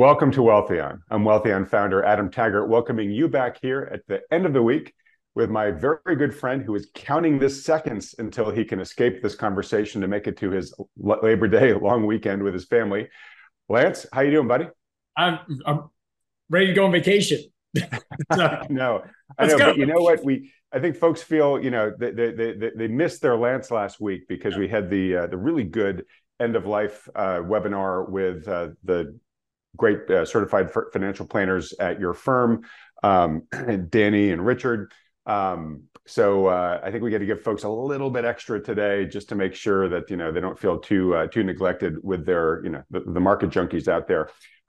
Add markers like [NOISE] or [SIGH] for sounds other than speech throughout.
Welcome to Wealthion. I'm Wealthion founder Adam Taggart, welcoming you back here at the end of the week with my very good friend who is counting the seconds until he can escape this conversation to make it to his Labor Day long weekend with his family. Lance, how you doing, buddy? I'm I'm ready to go on vacation. [LAUGHS] [LAUGHS] no, I know, but you know what? We I think folks feel you know they they they, they missed their Lance last week because we had the uh, the really good end of life uh, webinar with uh, the great uh, certified financial planners at your firm, um, [CLEARS THROAT] Danny and Richard. Um, so uh, I think we got to give folks a little bit extra today just to make sure that you know they don't feel too uh, too neglected with their you know the, the market junkies out there.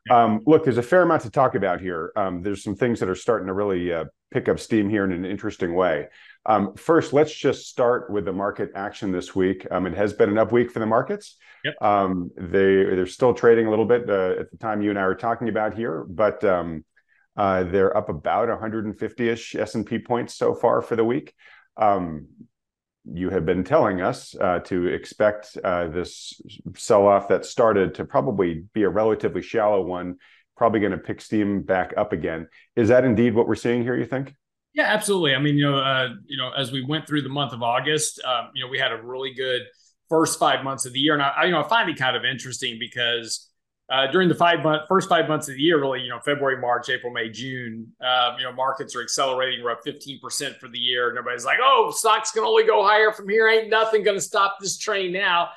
Um, look, there's a fair amount to talk about here. Um, there's some things that are starting to really uh, pick up steam here in an interesting way. Um, first, let's just start with the market action this week. Um, it has been an up week for the markets. Yep. Um, they they're still trading a little bit uh, at the time you and I are talking about here, but um, uh, they're up about 150ish S&P points so far for the week. Um, you have been telling us uh, to expect uh, this sell-off that started to probably be a relatively shallow one, probably going to pick steam back up again. Is that indeed what we're seeing here? You think? Yeah, absolutely. I mean, you know, uh, you know, as we went through the month of August, um, you know, we had a really good first five months of the year, and I, you know, I find it kind of interesting because uh, during the five month first five months of the year, really, you know, February, March, April, May, June, uh, you know, markets are accelerating. We're up 15% for the year. And everybody's like, oh, stocks can only go higher from here. Ain't nothing going to stop this train now.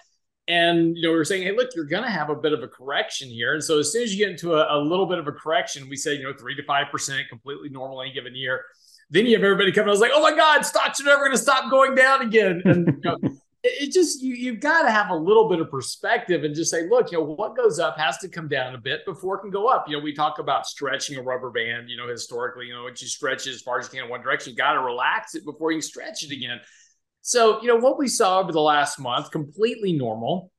And, you know, we are saying, hey, look, you're going to have a bit of a correction here. And so as soon as you get into a, a little bit of a correction, we say, you know, three to 5%, completely normal any given year. Then you have everybody coming. I was like, oh my God, stocks are never going to stop going down again. And, you know, [LAUGHS] it just you you've got to have a little bit of perspective and just say, look, you know, what goes up has to come down a bit before it can go up. You know, we talk about stretching a rubber band. You know, historically, you know, once you stretch it as far as you can in one direction, you got to relax it before you stretch it again. So, you know, what we saw over the last month, completely normal.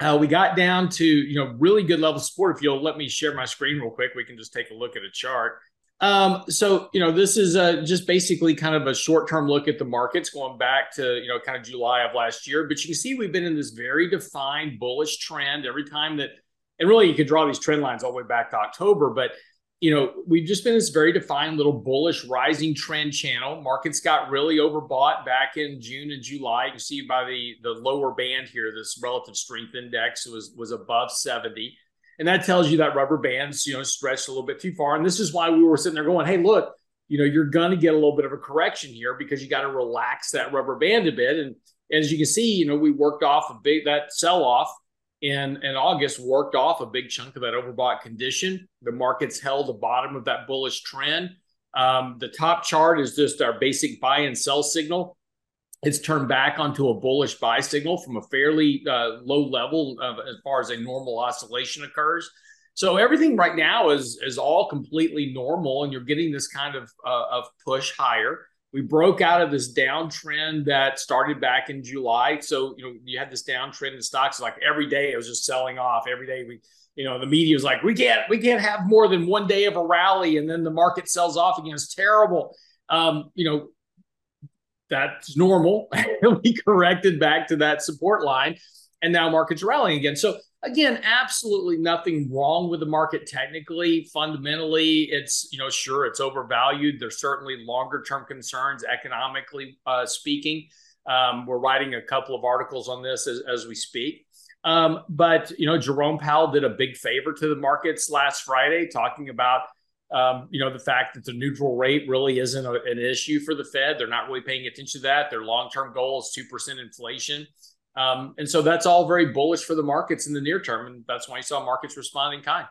Uh, we got down to you know really good level support. If you'll let me share my screen real quick, we can just take a look at a chart. Um, so you know, this is uh, just basically kind of a short-term look at the markets going back to you know kind of July of last year. But you can see we've been in this very defined bullish trend every time that, and really you could draw these trend lines all the way back to October. But you know, we've just been this very defined little bullish rising trend channel. Markets got really overbought back in June and July. You can see by the the lower band here, this relative strength index was was above 70. And that tells you that rubber bands, you know, stretched a little bit too far. And this is why we were sitting there going, hey, look, you know, you're going to get a little bit of a correction here because you got to relax that rubber band a bit. And as you can see, you know, we worked off a big, that sell off in, in August worked off a big chunk of that overbought condition. The markets held the bottom of that bullish trend. Um, the top chart is just our basic buy and sell signal it's turned back onto a bullish buy signal from a fairly uh, low level of, as far as a normal oscillation occurs. So everything right now is is all completely normal, and you're getting this kind of uh, of push higher. We broke out of this downtrend that started back in July. So you know you had this downtrend in stocks. Like every day it was just selling off. Every day we, you know, the media was like, we can't we can't have more than one day of a rally, and then the market sells off again. It's terrible. Um, you know, that's normal. [LAUGHS] we corrected back to that support line, and now markets rallying again. So again, absolutely nothing wrong with the market technically. Fundamentally, it's you know sure it's overvalued. There's certainly longer term concerns economically uh, speaking. Um, we're writing a couple of articles on this as, as we speak. Um, but you know, Jerome Powell did a big favor to the markets last Friday, talking about um, you know, the fact that the neutral rate really isn't a, an issue for the Fed. They're not really paying attention to that. Their long term goal is 2% inflation. Um, and so that's all very bullish for the markets in the near term. And that's why you saw markets responding kind.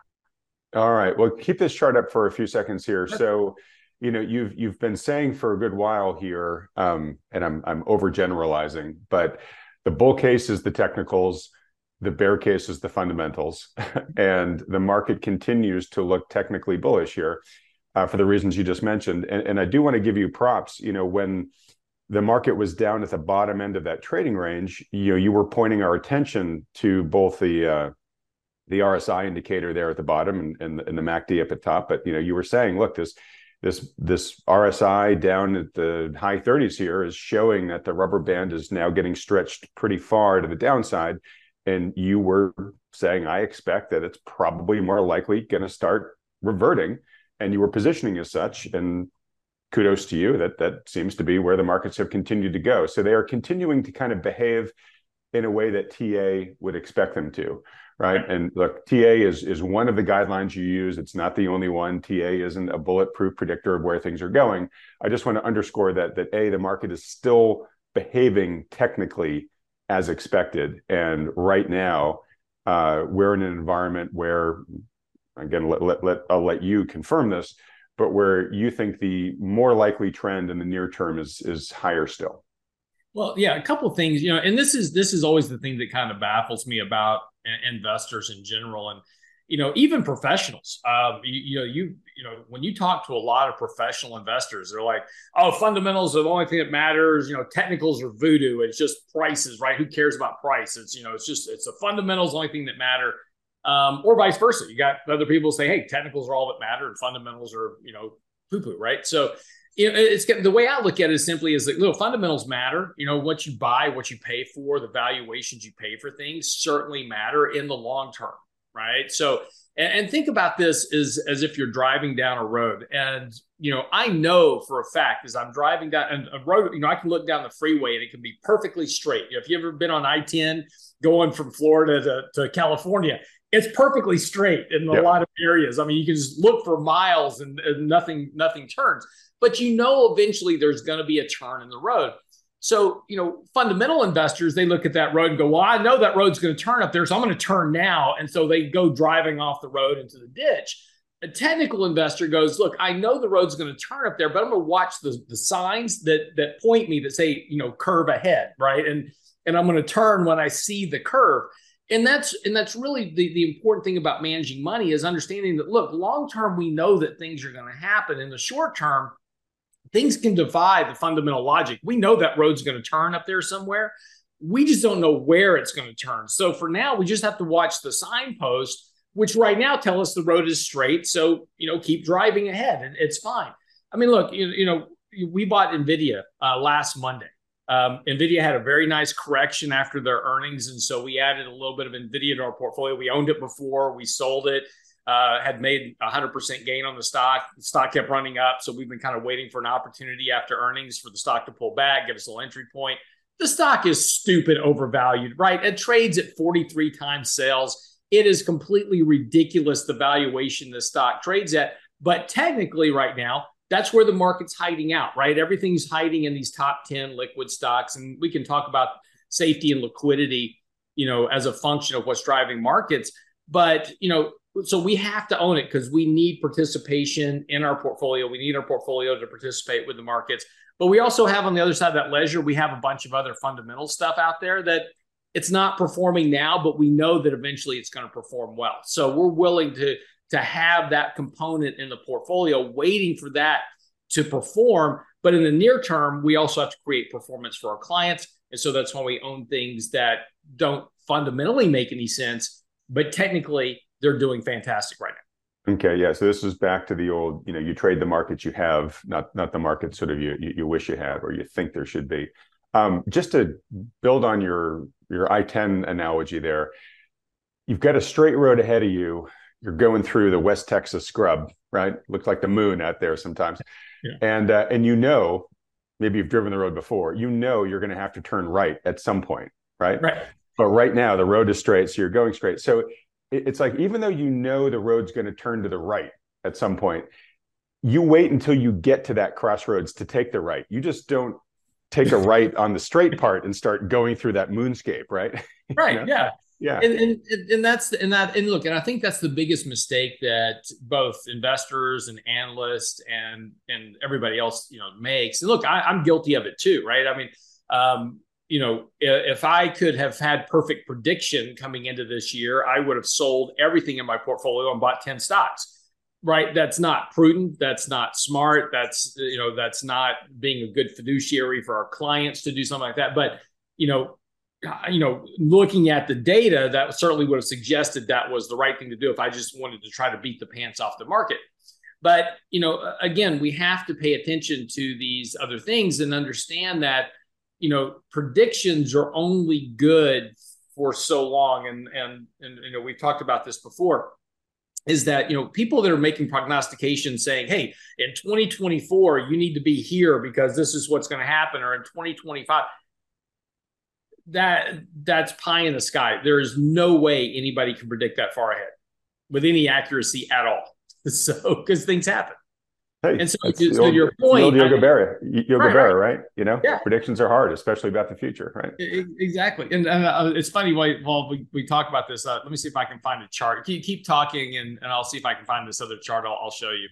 All right. Well, keep this chart up for a few seconds here. So, you know, you've you've been saying for a good while here, um, and I'm I'm overgeneralizing, but the bull case is the technicals the bear case is the fundamentals, [LAUGHS] and the market continues to look technically bullish here uh, for the reasons you just mentioned. And, and I do want to give you props. You know, when the market was down at the bottom end of that trading range, you know, you were pointing our attention to both the uh, the RSI indicator there at the bottom and, and, and the MACD up at top. But you know, you were saying, look, this this this RSI down at the high 30s here is showing that the rubber band is now getting stretched pretty far to the downside and you were saying, I expect that it's probably more likely going to start reverting, and you were positioning as such. And kudos to you that that seems to be where the markets have continued to go. So they are continuing to kind of behave in a way that TA would expect them to, right? And look, TA is is one of the guidelines you use. It's not the only one. TA isn't a bulletproof predictor of where things are going. I just want to underscore that that a the market is still behaving technically as expected, and right now uh, we're in an environment where, again, let, let, let I'll let you confirm this, but where you think the more likely trend in the near term is is higher still. Well, yeah, a couple things, you know, and this is this is always the thing that kind of baffles me about investors in general, and you know, even professionals. Um, you, you know, you you know, when you talk to a lot of professional investors, they're like, "Oh, fundamentals are the only thing that matters." You know, technicals are voodoo. It's just prices, right? Who cares about price? It's you know, it's just it's the fundamentals the only thing that matter, um, or vice versa. You got other people say, "Hey, technicals are all that matter, and fundamentals are you know poo poo," right? So you know, it's the way I look at it is simply is that little fundamentals matter. You know, what you buy, what you pay for, the valuations you pay for things certainly matter in the long term, right? So, and, and think about this as as if you're driving down a road, and you know, I know for a fact as I'm driving down a road, you know, I can look down the freeway and it can be perfectly straight. You know, if you've ever been on I-10 going from Florida to, to California, it's perfectly straight in a yep. lot of areas. I mean, you can just look for miles and, and nothing nothing turns but you know eventually there's going to be a turn in the road. So, you know, fundamental investors, they look at that road and go, well, I know that road's going to turn up there, so I'm going to turn now. And so they go driving off the road into the ditch. A technical investor goes, look, I know the road's going to turn up there, but I'm going to watch the, the signs that that point me that say, you know, curve ahead, right? And and I'm going to turn when I see the curve. And that's and that's really the, the important thing about managing money is understanding that look, long term, we know that things are going to happen. In the short term, things can defy the fundamental logic. We know that road's going to turn up there somewhere. We just don't know where it's going to turn. So for now, we just have to watch the signpost, which right now tell us the road is straight. So, you know, keep driving ahead and it's fine. I mean, look, you, you know, we bought NVIDIA uh, last Monday. Um, NVIDIA had a very nice correction after their earnings. And so we added a little bit of NVIDIA to our portfolio. We owned it before, we sold it uh, had made a 100% gain on the stock. The stock kept running up. So we've been kind of waiting for an opportunity after earnings for the stock to pull back, give us a little entry point. The stock is stupid overvalued, right? It trades at 43 times sales. It is completely ridiculous the valuation the stock trades at. But technically, right now, that's where the market's hiding out, right? Everything's hiding in these top 10 liquid stocks. And we can talk about safety and liquidity, you know, as a function of what's driving markets. But, you know, so we have to own it because we need participation in our portfolio. We need our portfolio to participate with the markets. But we also have on the other side of that ledger, we have a bunch of other fundamental stuff out there that it's not performing now, but we know that eventually it's going to perform well. So we're willing to to have that component in the portfolio, waiting for that to perform. But in the near term, we also have to create performance for our clients. And so that's why we own things that don't fundamentally make any sense, but technically they're doing fantastic right now. Okay, yeah. So this is back to the old, you know, you trade the markets you have, not not the market sort of you you, wish you have or you think there should be. Um, just to build on your your I ten analogy there, you've got a straight road ahead of you. You're going through the West Texas scrub, right? Looks like the moon out there sometimes, yeah. and uh, and you know, maybe you've driven the road before. You know you're going to have to turn right at some point, right? Right. But right now the road is straight, so you're going straight. So it's like even though you know the road's going to turn to the right at some point, you wait until you get to that crossroads to take the right. You just don't take a right on the straight part and start going through that moonscape, right? [LAUGHS] Right. you know? Yeah. Yeah. And, and and that's and that and look, and I think that's the biggest mistake that both investors and analysts and and everybody else, you know, makes. And look, I, I'm guilty of it too, right? I mean, um, you know, if I could have had perfect prediction coming into this year, I would have sold everything in my portfolio and bought 10 stocks. Right. That's not prudent. That's not smart. That's, you know, that's not being a good fiduciary for our clients to do something like that. But, you know, you know, looking at the data, that certainly would have suggested that was the right thing to do if I just wanted to try to beat the pants off the market. But, you know, again, we have to pay attention to these other things and understand that you know, predictions are only good for so long, and and and you know we've talked about this before, is that you know people that are making prognostications saying, hey, in 2024 you need to be here because this is what's going to happen, or in 2025 that that's pie in the sky. There is no way anybody can predict that far ahead with any accuracy at all. [LAUGHS] So because things happen. Hey, and so, so old, your point, Yogi Berra, Yogi right, Berra, right. You know, yeah. predictions are hard, especially about the future, right? Exactly, and, and uh, it's funny. While we, we talk about this, uh, let me see if I can find a chart. Keep, keep talking, and, and I'll see if I can find this other chart. I'll, I'll show you.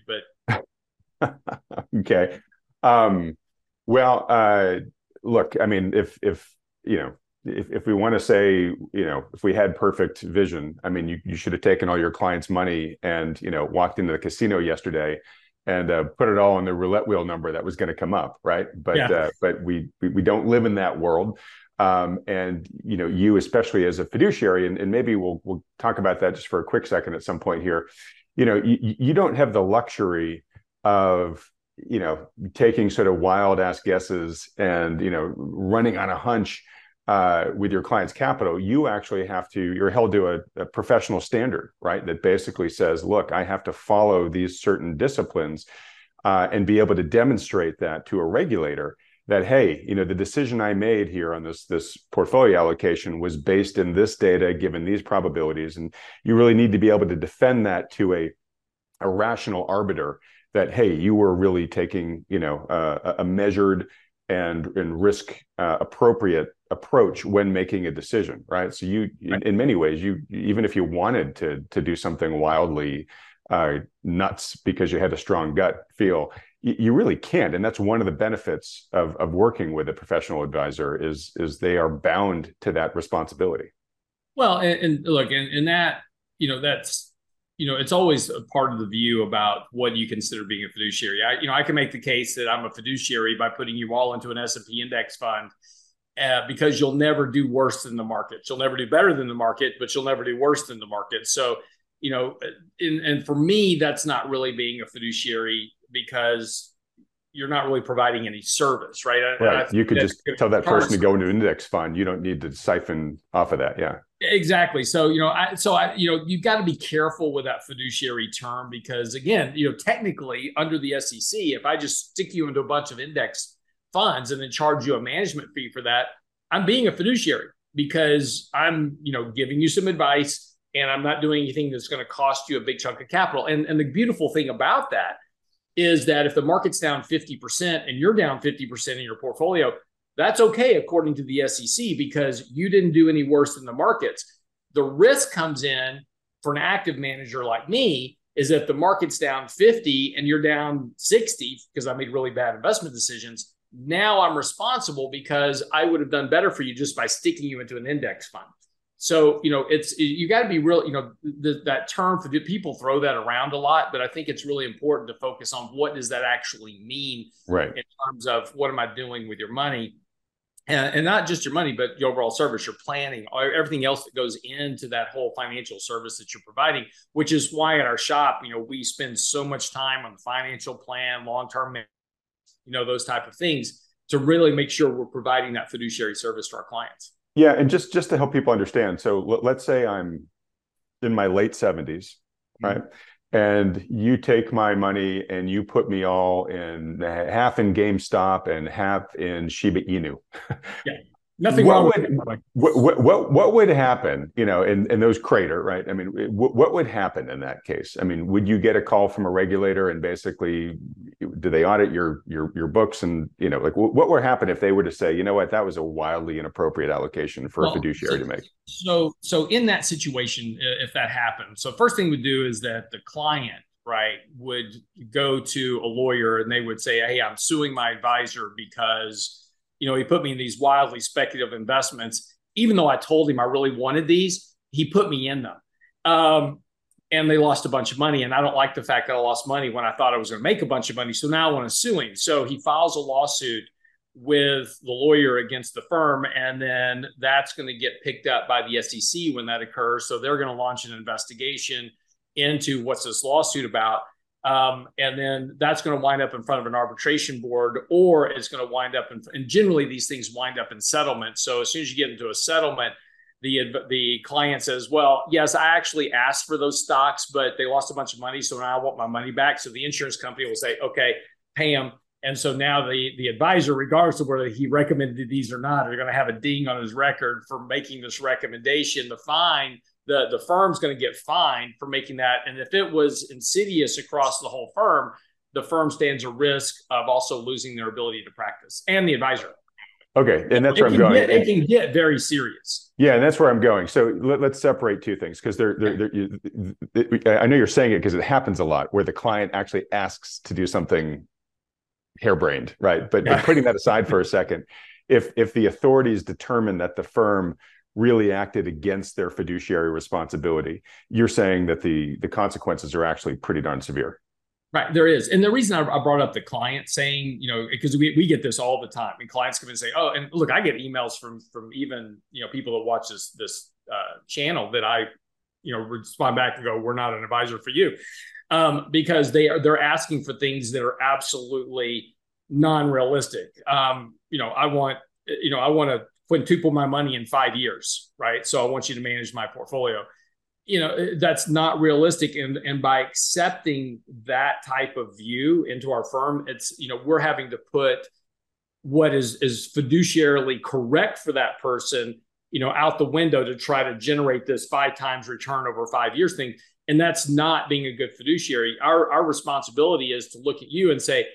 But [LAUGHS] okay, um, well, uh, look, I mean, if if you know if, if we want to say, you know, if we had perfect vision, I mean, you, you should have taken all your clients' money and, you know, walked into the casino yesterday and uh, put it all on the roulette wheel number that was going to come up, right? But yeah. uh, but we, we, we don't live in that world, um, and you know, you especially as a fiduciary, and, and maybe we'll we'll talk about that just for a quick second at some point here. You know, you, you don't have the luxury of you know taking sort of wild ass guesses and you know running on a hunch uh, with your client's capital, you actually have to, you're held to a, a, professional standard, right? That basically says, look, I have to follow these certain disciplines uh, and be able to demonstrate that to a regulator that, hey, you know, the decision I made here on this, this portfolio allocation was based in this data, given these probabilities. And you really need to be able to defend that to a, a rational arbiter that, hey, you were really taking, you know, uh, a measured and, and risk uh, appropriate approach when making a decision right? So you right. in, in, many ways you even if you wanted to to do something wildly uh, nuts because you had a strong gut feel you, you, really can't. And that's one of the benefits of of working with a professional advisor is is they are bound to that responsibility. Well and, and look and, and that you know that's you know it's always a part of the view about what you consider being a fiduciary i you know i can make the case that i'm a fiduciary by putting you all into an s&p index fund uh, because you'll never do worse than the market. You'll never do better than the market, but you'll never do worse than the market. So, you know, and, and for me, that's not really being a fiduciary because you're not really providing any service, right? Right. You could just tell that person to go into an index fund. You don't need to siphon off of that. Yeah. Exactly. So, you know, I, so I, you know, you've got to be careful with that fiduciary term because again, you know, technically under the SEC, if I just stick you into a bunch of index funds and then charge you a management fee for that, I'm being a fiduciary because I'm, you know, giving you some advice and I'm not doing anything that's going to cost you a big chunk of capital. And, and the beautiful thing about that is that if the market's down 50% and you're down 50% in your portfolio, that's okay according to the SEC because you didn't do any worse than the markets. The risk comes in for an active manager like me is if the market's down 50 and you're down 60 because I made really bad investment decisions, now I'm responsible because I would have done better for you just by sticking you into an index fund. So, you know, it's you got to be real, you know, the, that term for people throw that around a lot, but I think it's really important to focus on what does that actually mean right. in terms of what am I doing with your money? And, and not just your money, but your overall service, your planning, everything else that goes into that whole financial service that you're providing, which is why at our shop, you know, we spend so much time on the financial plan, long-term you know, those type of things to really make sure we're providing that fiduciary service to our clients. Yeah, and just just to help people understand, so let's say I'm in my late 70s, mm-hmm. And you take my money and you put me all in half in GameStop and half in Shiba Inu. Yeah. Nothing what wrong would, what, what, what, what, would happen, you know, in, in those crater, right? I mean, what, what would happen in that case? I mean, would you get a call from a regulator and basically, do they audit your your your books and you know, like what would happen if they were to say, you know what, that was a wildly inappropriate allocation for well, a fiduciary so, to make? So, so in that situation, if that happened, so first thing we do is that the client right would go to a lawyer and they would say hey i'm suing my advisor because you know, he put me in these wildly speculative investments. Even though I told him I really wanted these, he put me in them. Um, and they lost a bunch of money. And I don't like the fact that I lost money when I thought I was going to make a bunch of money. So now I want to sue him. So he files a lawsuit with the lawyer against the firm. And then that's going to get picked up by the SEC when that occurs. So they're going to launch an investigation into what's this lawsuit about. Um, and then that's going to wind up in front of an arbitration board, or it's going to wind up in, and generally these things wind up in settlement. So as soon as you get into a settlement, the the client says, "Well, yes, I actually asked for those stocks, but they lost a bunch of money, so now I want my money back." So the insurance company will say, "Okay, pay them." And so now the the advisor, regardless of whether he recommended these or not, are going to have a ding on his record for making this recommendation. The fine, the the firm's going to get fined for making that. And if it was insidious across the whole firm, the firm stands a risk of also losing their ability to practice and the advisor. Okay, and that's it where I'm going. Get, it can get very serious. Yeah, and that's where I'm going. So let, us separate two things because they're, they're, they're, I know you're saying it because it happens a lot where the client actually asks to do something harebrained, right? But, yeah. but putting that aside for a second, if if the authorities determine that the firm really acted against their fiduciary responsibility, you're saying that the the consequences are actually pretty darn severe. Right, there is, and the reason I, brought up the client saying, you know, because we, we get this all the time, and clients come and say, oh, and look, I get emails from from even you know people that watch this this uh, channel that I, you know, respond back and go, we're not an advisor for you, um, because they are they're asking for things that are absolutely non-realistic. Um, you know, I want you know I want to quintuple my money in five years, right? So I want you to manage my portfolio. You know eh, that's not realistic. And and by accepting that type of view into our firm it's you know we're having to put what is is fiduciarily correct for that person you know out the window to try to generate this five times return over five years thing. And that's not being a good fiduciary. Our our responsibility is to look at you and say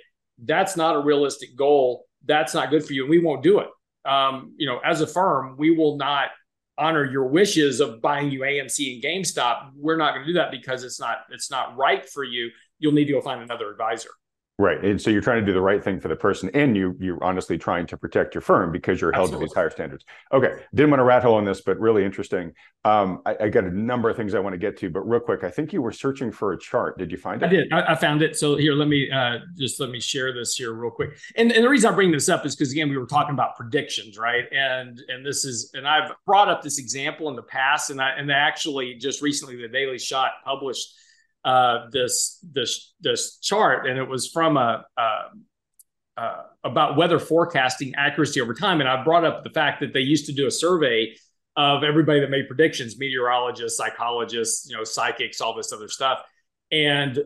that's not a realistic goal. That's not good for you. And we won't do it um, you know as a firm we will not honor your wishes of buying you AMC and GameStop. We're not going to do that because it's not it's not right for you. You'll need to go find another advisor. Right. And so you're trying to do the right thing for the person and you you're honestly trying to protect your firm because you're held Absolutely. to these higher standards. Okay. Didn't want to rat hole on this, but really interesting. Um, I, I, got a number of things I want to get to, but real quick, I think you were searching for a chart. Did you find it? I did. I, I found it. So here, let me uh, just let me share this here real quick. And, and the reason I bring this up is because again, we were talking about predictions, right? And and this is and I've brought up this example in the past, and I and actually just recently the Daily Shot published uh, this this this chart, and it was from a, a, a, about weather forecasting accuracy over time. And I brought up the fact that they used to do a survey of everybody that made predictions, meteorologists, psychologists, you know, psychics, all this other stuff, and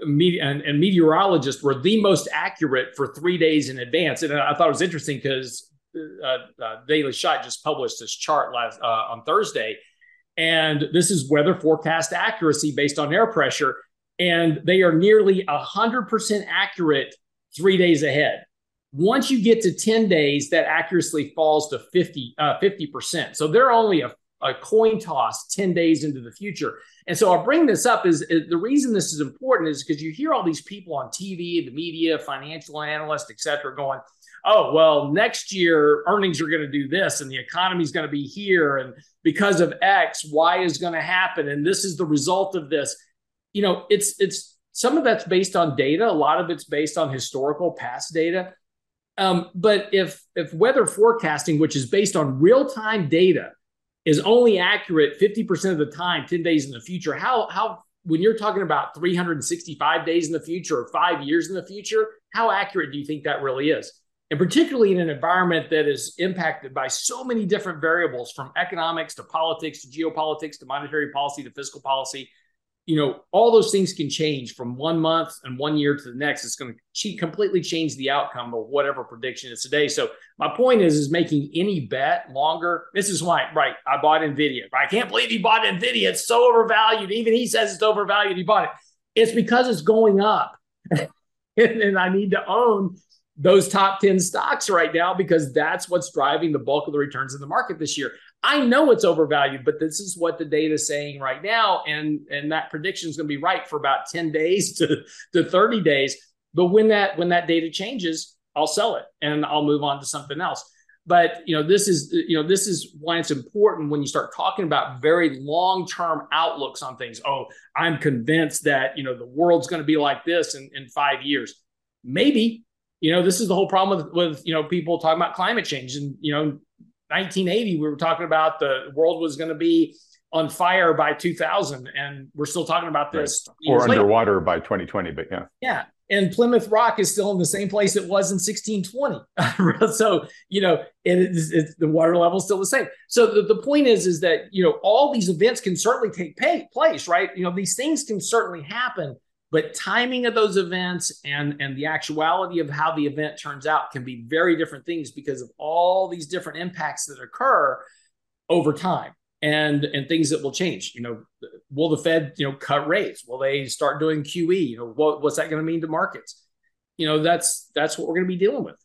me- and, and meteorologists were the most accurate for three days in advance. And I thought it was interesting because uh, uh, Daily Shot just published this chart last uh, on Thursday and this is weather forecast accuracy based on air pressure. And they are nearly 100% accurate three days ahead. Once you get to 10 days, that accuracy falls to 50, uh, 50%. So they're only a, a coin toss 10 days into the future. And so I'll bring this up is, is the reason this is important is because you hear all these people on TV, the media, financial analysts, et cetera, going, oh, well, next year earnings are going to do this and the economy is going to be here. And because of X, Y is going to happen. And this is the result of this. You know, it's, it's, some of that's based on data. A lot of it's based on historical past data. Um, but if if weather forecasting, which is based on real time data, is only accurate 50% of the time, 10 days in the future, how how when you're talking about 365 days in the future or five years in the future, how accurate do you think that really is? And particularly in an environment that is impacted by so many different variables from economics to politics to geopolitics to monetary policy to fiscal policy you know all those things can change from one month and one year to the next. It's going to completely change the outcome of whatever prediction is today. So my point is is making any bet longer this is why right i bought nvidia i can't believe he bought nvidia. It's so overvalued. Even he says it's overvalued he bought it. It's because it's going up. [LAUGHS] And i need to own those top 10 stocks right now because that's what's driving the bulk of the returns in the market this year. I know it's overvalued, but this is what the data is saying right now. And, and that prediction is going to be right for about 10 days to, to 30 days. But when that when that data changes, I'll sell it and I'll move on to something else. But you know, this is you know, this is why it's important when you start talking about very long-term outlooks on things. Oh, I'm convinced that you know the world's going to be like this in, in five years. Maybe, you know, this is the whole problem with, with you know people talking about climate change. And you know, 1980 we were talking about the world was going to be on fire by 2000, and we're still talking about this right. or underwater later. by 2020. But yeah, yeah. and Plymouth Rock is still in the same place it was in 1620. [LAUGHS] so, you know, it is, it's, the water level is still the same. So the, the point is, is that, you know, all these events can certainly take pay, place, right? You know, these things can certainly happen, but timing of those events and, and the actuality of how the event turns out can be very different things because of all these different impacts that occur over time and and things that will change. You know, will the Fed you know cut rates? Will they start doing QE? You know, what, what's that going to mean to markets? You know, that's that's what we're going to be dealing with.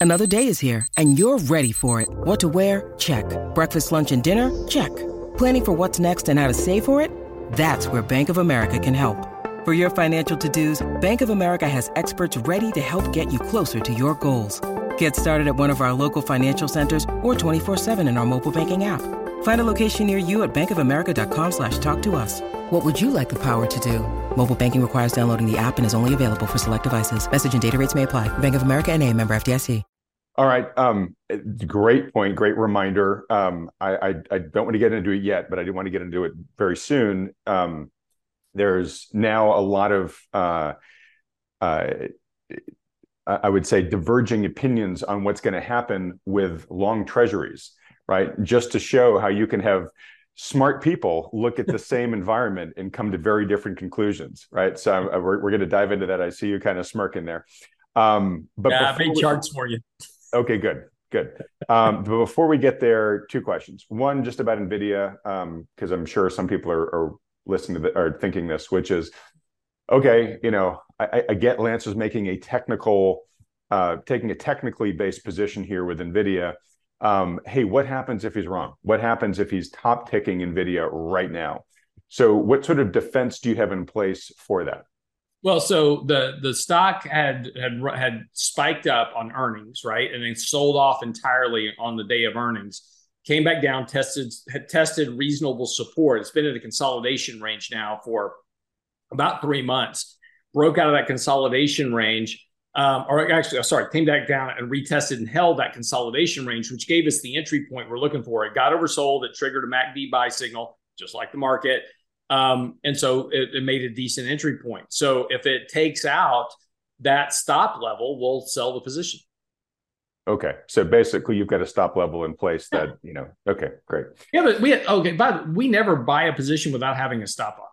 Another day is here, and you're ready for it. What to wear? Check. Breakfast, lunch, and dinner? Check. Planning for what's next and how to save for it? That's where Bank of America can help. For your financial to-dos, Bank of America has experts ready to help get you closer to your goals. Get started at one of our local financial centers or 24-7 in our mobile banking app. Find a location near you at bankofamerica.com slash talk to us. What would you like the power to do? Mobile banking requires downloading the app and is only available for select devices. Message and data rates may apply. Bank of America and a member FDIC. All right. Um, great point. Great reminder. Um, I, I, I, don't want to get into it yet, but I do want to get into it very soon. Um, there's now a lot of, uh, uh, I would say, diverging opinions on what's going to happen with long treasuries right? Just to show how you can have smart people look at the [LAUGHS] same environment and come to very different conclusions, right? So uh, we're, we're going to dive into that. I see you kind of smirking there. Um, but yeah, I made we, charts for you. Okay, good, good. Um, but before we get there, two questions. One, just about NVIDIA, because um, I'm sure some people are, are listening to the, are thinking this, which is, okay, you know, I, I get Lance is making a technical, uh, taking a technically based position here with NVIDIA um, hey, what happens if he's wrong? What happens if he's top ticking NVIDIA right now? So, what sort of defense do you have in place for that? Well, so the the stock had had had spiked up on earnings, right, and then sold off entirely on the day of earnings. Came back down, tested had tested reasonable support. It's been in a consolidation range now for about three months. Broke out of that consolidation range um, or actually, sorry, came back down and retested and held that consolidation range, which gave us the entry point we're looking for. It got oversold, it triggered a MACD buy signal, just like the market. Um, and so it, it, made a decent entry point. So if it takes out that stop level, we'll sell the position. Okay. So basically you've got a stop level in place that, you know, okay, great. Yeah, but we okay, but we never buy a position without having a stop on.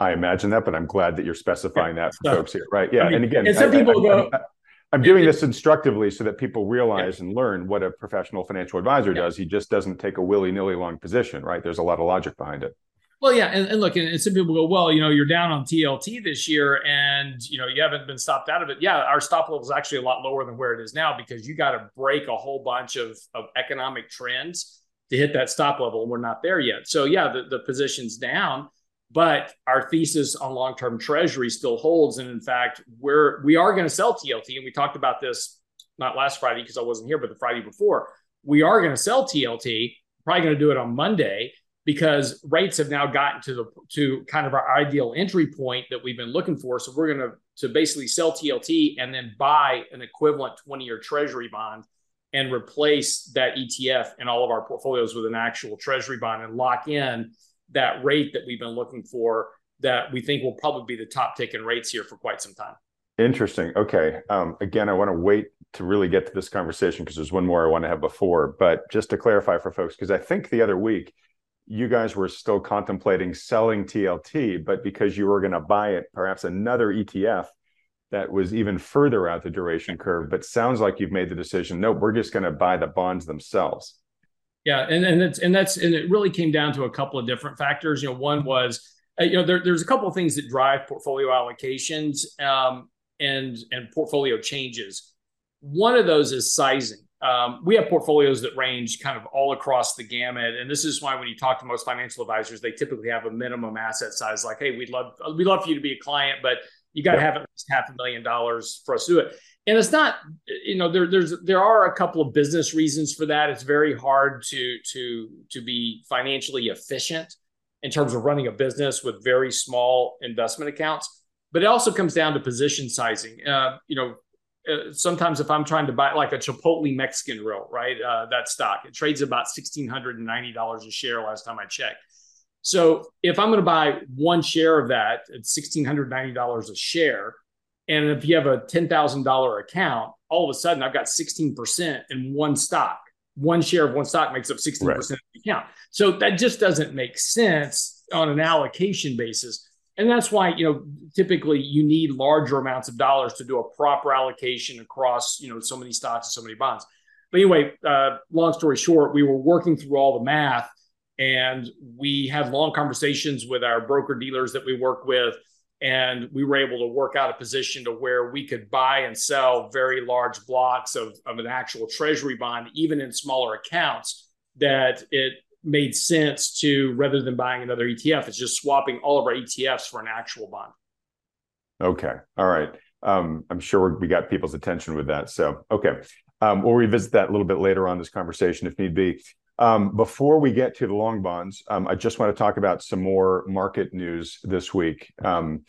I imagine that, but I'm glad that you're specifying yeah, that for so, folks here, right? Yeah, I mean, and again, and some I, people I, go. I, am doing this instructively so that people realize yeah. and learn what a professional financial advisor yeah. does. He just doesn't take a willy nilly long position, right? There's a lot of logic behind it. Well, yeah, and, and look, and, and, some people go, well, you know, you're down on TLT this year, and you know, you haven't been stopped out of it. Yeah, our stop level is actually a lot lower than where it is now because you got to break a whole bunch of of economic trends to hit that stop level, and we're not there yet. So, yeah, the the position's down but our thesis on long-term treasury still holds and in fact we're we are going to sell tlt and we talked about this not last friday because i wasn't here but the friday before we are going to sell tlt probably going to do it on monday because rates have now gotten to the to kind of our ideal entry point that we've been looking for so we're going to to basically sell tlt and then buy an equivalent 20 year treasury bond and replace that etf in all of our portfolios with an actual treasury bond and lock in that rate that we've been looking for that we think will probably be the top tick rates here for quite some time. Interesting. Okay. Um, again, I want to wait to really get to this conversation because there's one more I want to have before. But just to clarify for folks, because I think the other week you guys were still contemplating selling TLT, but because you were going to buy it, perhaps another ETF that was even further out the duration curve. But sounds like you've made the decision. No, we're just going to buy the bonds themselves. Yeah, and and that's and that's and it really came down to a couple of different factors. You know, one was uh, you know there, there's a couple of things that drive portfolio allocations um, and and portfolio changes. One of those is sizing. Um, we have portfolios that range kind of all across the gamut, and this is why when you talk to most financial advisors, they typically have a minimum asset size. Like, hey, we'd love we'd love for you to be a client, but you got to have at least half a million dollars for us to do it. And it's not you know there there's there are a couple of business reasons for that. It's very hard to to to be financially efficient in terms of running a business with very small investment accounts. But it also comes down to position sizing. Uh, you know uh, sometimes if i'm trying to buy like a chipotle mexican grill right uh, that stock it trades about $1690 a share last time i checked So if I'm going to buy one share of that, it's $1,690 a share. And if you have a $10,000 account, all of a sudden I've got 16% in one stock. One share of one stock makes up 16% right. of the account. So that just doesn't make sense on an allocation basis. And that's why, you know, typically you need larger amounts of dollars to do a proper allocation across, you know, so many stocks and so many bonds. But anyway, uh, long story short, we were working through all the math and we had long conversations with our broker dealers that we work with. And we were able to work out a position to where we could buy and sell very large blocks of, of an actual treasury bond, even in smaller accounts, that it made sense to rather than buying another ETF, it's just swapping all of our ETFs for an actual bond. Okay. All right. Um, I'm sure we got people's attention with that. So, okay. Um, we'll revisit that a little bit later on this conversation if need be. Um, before we get to the long bonds, um, I just want to talk about some more market news this week, um,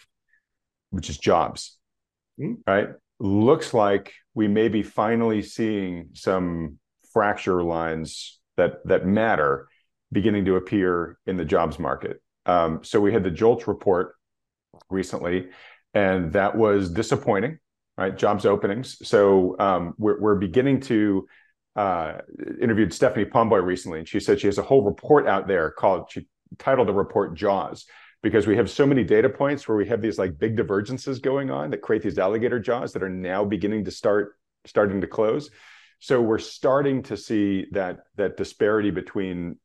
which is jobs. Mm-hmm. Right? Looks like we may be finally seeing some fracture lines that that matter beginning to appear in the jobs market. Um, so we had the JOLTS report recently, and that was disappointing right? Jobs openings. So um, we're, we're beginning to uh, interviewed Stephanie Pomboy recently, and she said she has a whole report out there called she titled the report Jaws because we have so many data points where we have these like big divergences going on that create these alligator jaws that are now beginning to start starting to close. So we're starting to see that that disparity between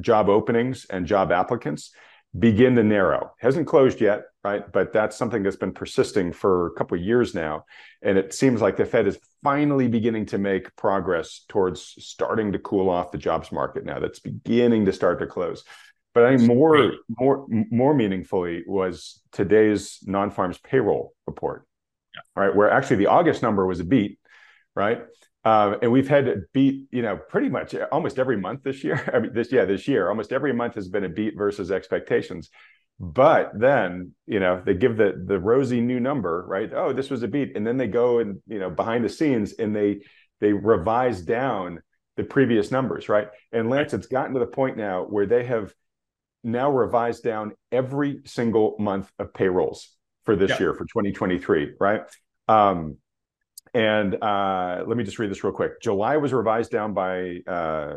job openings and job applicants begin to narrow. Hasn't closed yet, right? But that's something that's been persisting for a couple of years now. And it seems like the Fed is finally beginning to make progress towards starting to cool off the jobs market now. That's beginning to start to close. But I think more, more, more meaningfully was today's non-farms payroll report, yeah. right? Where actually the August number was a beat, right? Uh, and we've had to beat, you know, pretty much almost every month this year. [LAUGHS] I mean, this yeah, this year, almost every month has been a beat versus expectations. But then, you know, they give the the rosy new number, right? Oh, this was a beat, and then they go and you know behind the scenes and they they revise down the previous numbers, right? And Lance, it's gotten to the point now where they have now revised down every single month of payrolls for this yeah. year for 2023, right? Um, and uh, let me just read this real quick. July was revised down by uh,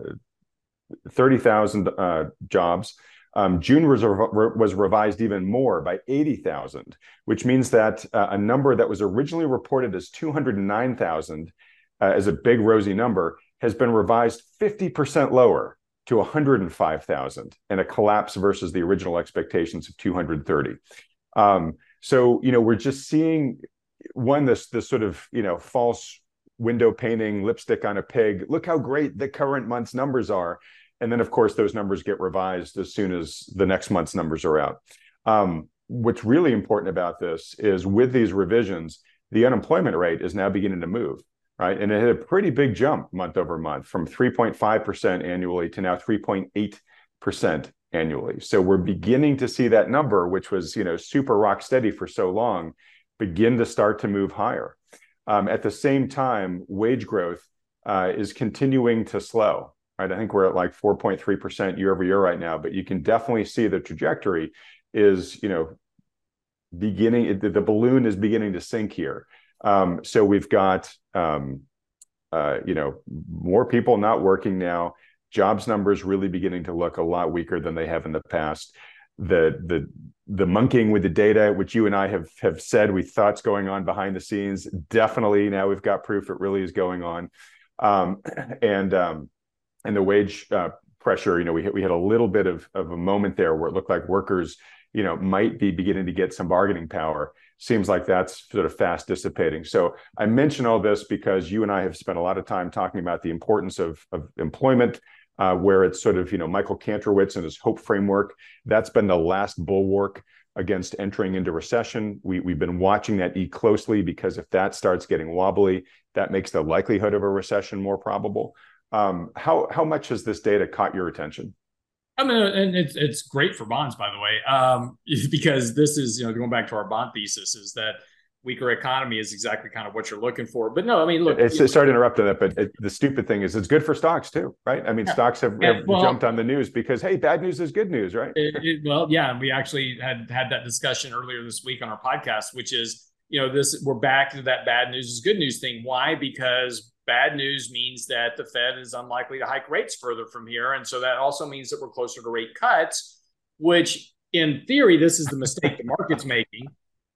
30,000 uh, jobs. Um, June was, was revised even more by 80,000, which means that uh, a number that was originally reported as 209,000 uh, as a big rosy number has been revised 50% lower to 105,000 and a collapse versus the original expectations of 230. Um, so, you know, we're just seeing one this this sort of you know false window painting lipstick on a pig. Look how great the current month's numbers are. And then of course those numbers get revised as soon as the next month's numbers are out. Um, what's really important about this is with these revisions the unemployment rate is now beginning to move right? And it had a pretty big jump month over month from 3.5% annually to now 3.8% annually. So we're beginning to see that number which was you know super rock steady for so long begin to start to move higher. Um, at the same time, wage growth uh, is continuing to slow. Right, I think we're at like 4.3% year over year right now, but you can definitely see the trajectory is, you know, beginning. The, the balloon is beginning to sink here. Um, so we've got, um, uh, you know, more people not working now. Jobs numbers really beginning to look a lot weaker than they have in the past the the the monkeying with the data, which you and I have have said we thought's going on behind the scenes. Definitely, now we've got proof it really is going on, um, [CLEARS THROAT] and um, and the wage uh, pressure. You know, we we had a little bit of of a moment there where it looked like workers, you know, might be beginning to get some bargaining power. Seems like that's sort of fast dissipating. So I mention all this because you and I have spent a lot of time talking about the importance of of employment uh, where it's sort of, you know, Michael Kantrowitz and his hope framework. That's been the last bulwark against entering into recession. We, we've been watching that E closely because if that starts getting wobbly, that makes the likelihood of a recession more probable. Um, how how much has this data caught your attention? I mean, and it's it's great for bonds, by the way, um, [LAUGHS] because this is you know going back to our bond thesis is that weaker economy is exactly kind of what you're looking for. But no, I mean, look, it's sorry to interrupt that, but it, the stupid thing is it's good for stocks too, right? I mean, yeah. stocks have, have well, jumped on the news because hey, bad news is good news, right? It, it, well, yeah, and we actually had had that discussion earlier this week on our podcast, which is you know this we're back to that bad news is good news thing. Why? Because bad news means that the Fed is unlikely to hike rates further from here, and so that also means that we're closer to rate cuts, which in theory, this is the mistake the market's making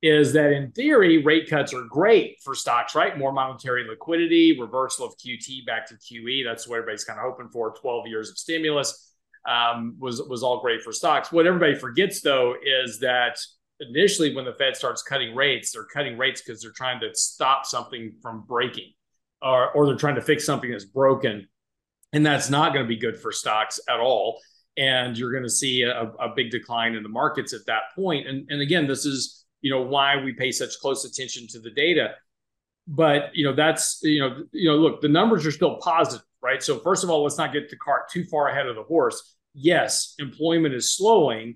is that in theory, rate cuts are great for stocks, right? More monetary liquidity, reversal of QT back to QE. That's what everybody's kind of hoping for. 12 years of stimulus um, was, was all great for stocks. What everybody forgets, though, is that initially when the Fed starts cutting rates, they're cutting rates because they're trying to stop something from breaking or, or they're trying to fix something that's broken. And that's not going to be good for stocks at all. And you're going to see a, a big decline in the markets at that point. And, and again, this is you know why we pay such close attention to the data. But you know that's you know you know look the numbers are still positive right? So first of all let's not get the cart too far ahead of the horse. Yes employment is slowing.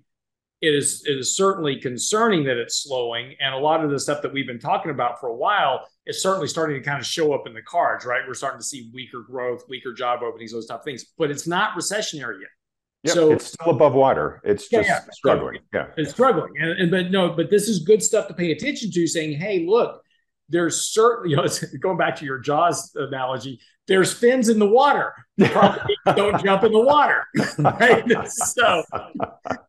It is it is certainly concerning that it's slowing. And a lot of the stuff that we've been talking about for a while is certainly starting to kind of show up in the cards right? We're starting to see weaker growth weaker job openings those type of things. But it's not recessionary yet Yep, so it's still above water. It's just yeah, yeah, struggling. Yeah, it's struggling. And, and, but no, but this is good stuff to pay attention to. Saying, hey, look, there's certainly [LAUGHS] you know going back to your Jaws analogy. There's fins in the water. Probably don't jump in the water, [LAUGHS] right? So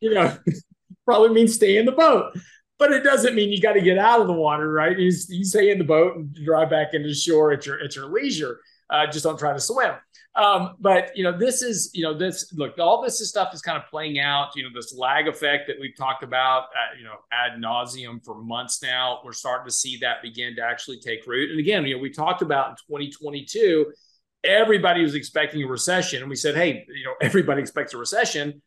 you know, [LAUGHS] probably means stay in the boat. But it doesn't mean you got to get out of the water, right? You, you stay in the boat and drive back into shore at your at your leisure. Uh, just don't try to swim. Um, but you know, this is you know this look all this stuff is kind of playing out. You know, this lag effect that we've talked about, uh, you know, ad nauseum for months now. We're starting to see that begin to actually take root. And again, you know, we talked about in 2022, everybody was expecting a recession, and we said, hey, you know, [LAUGHS] everybody expects a recession.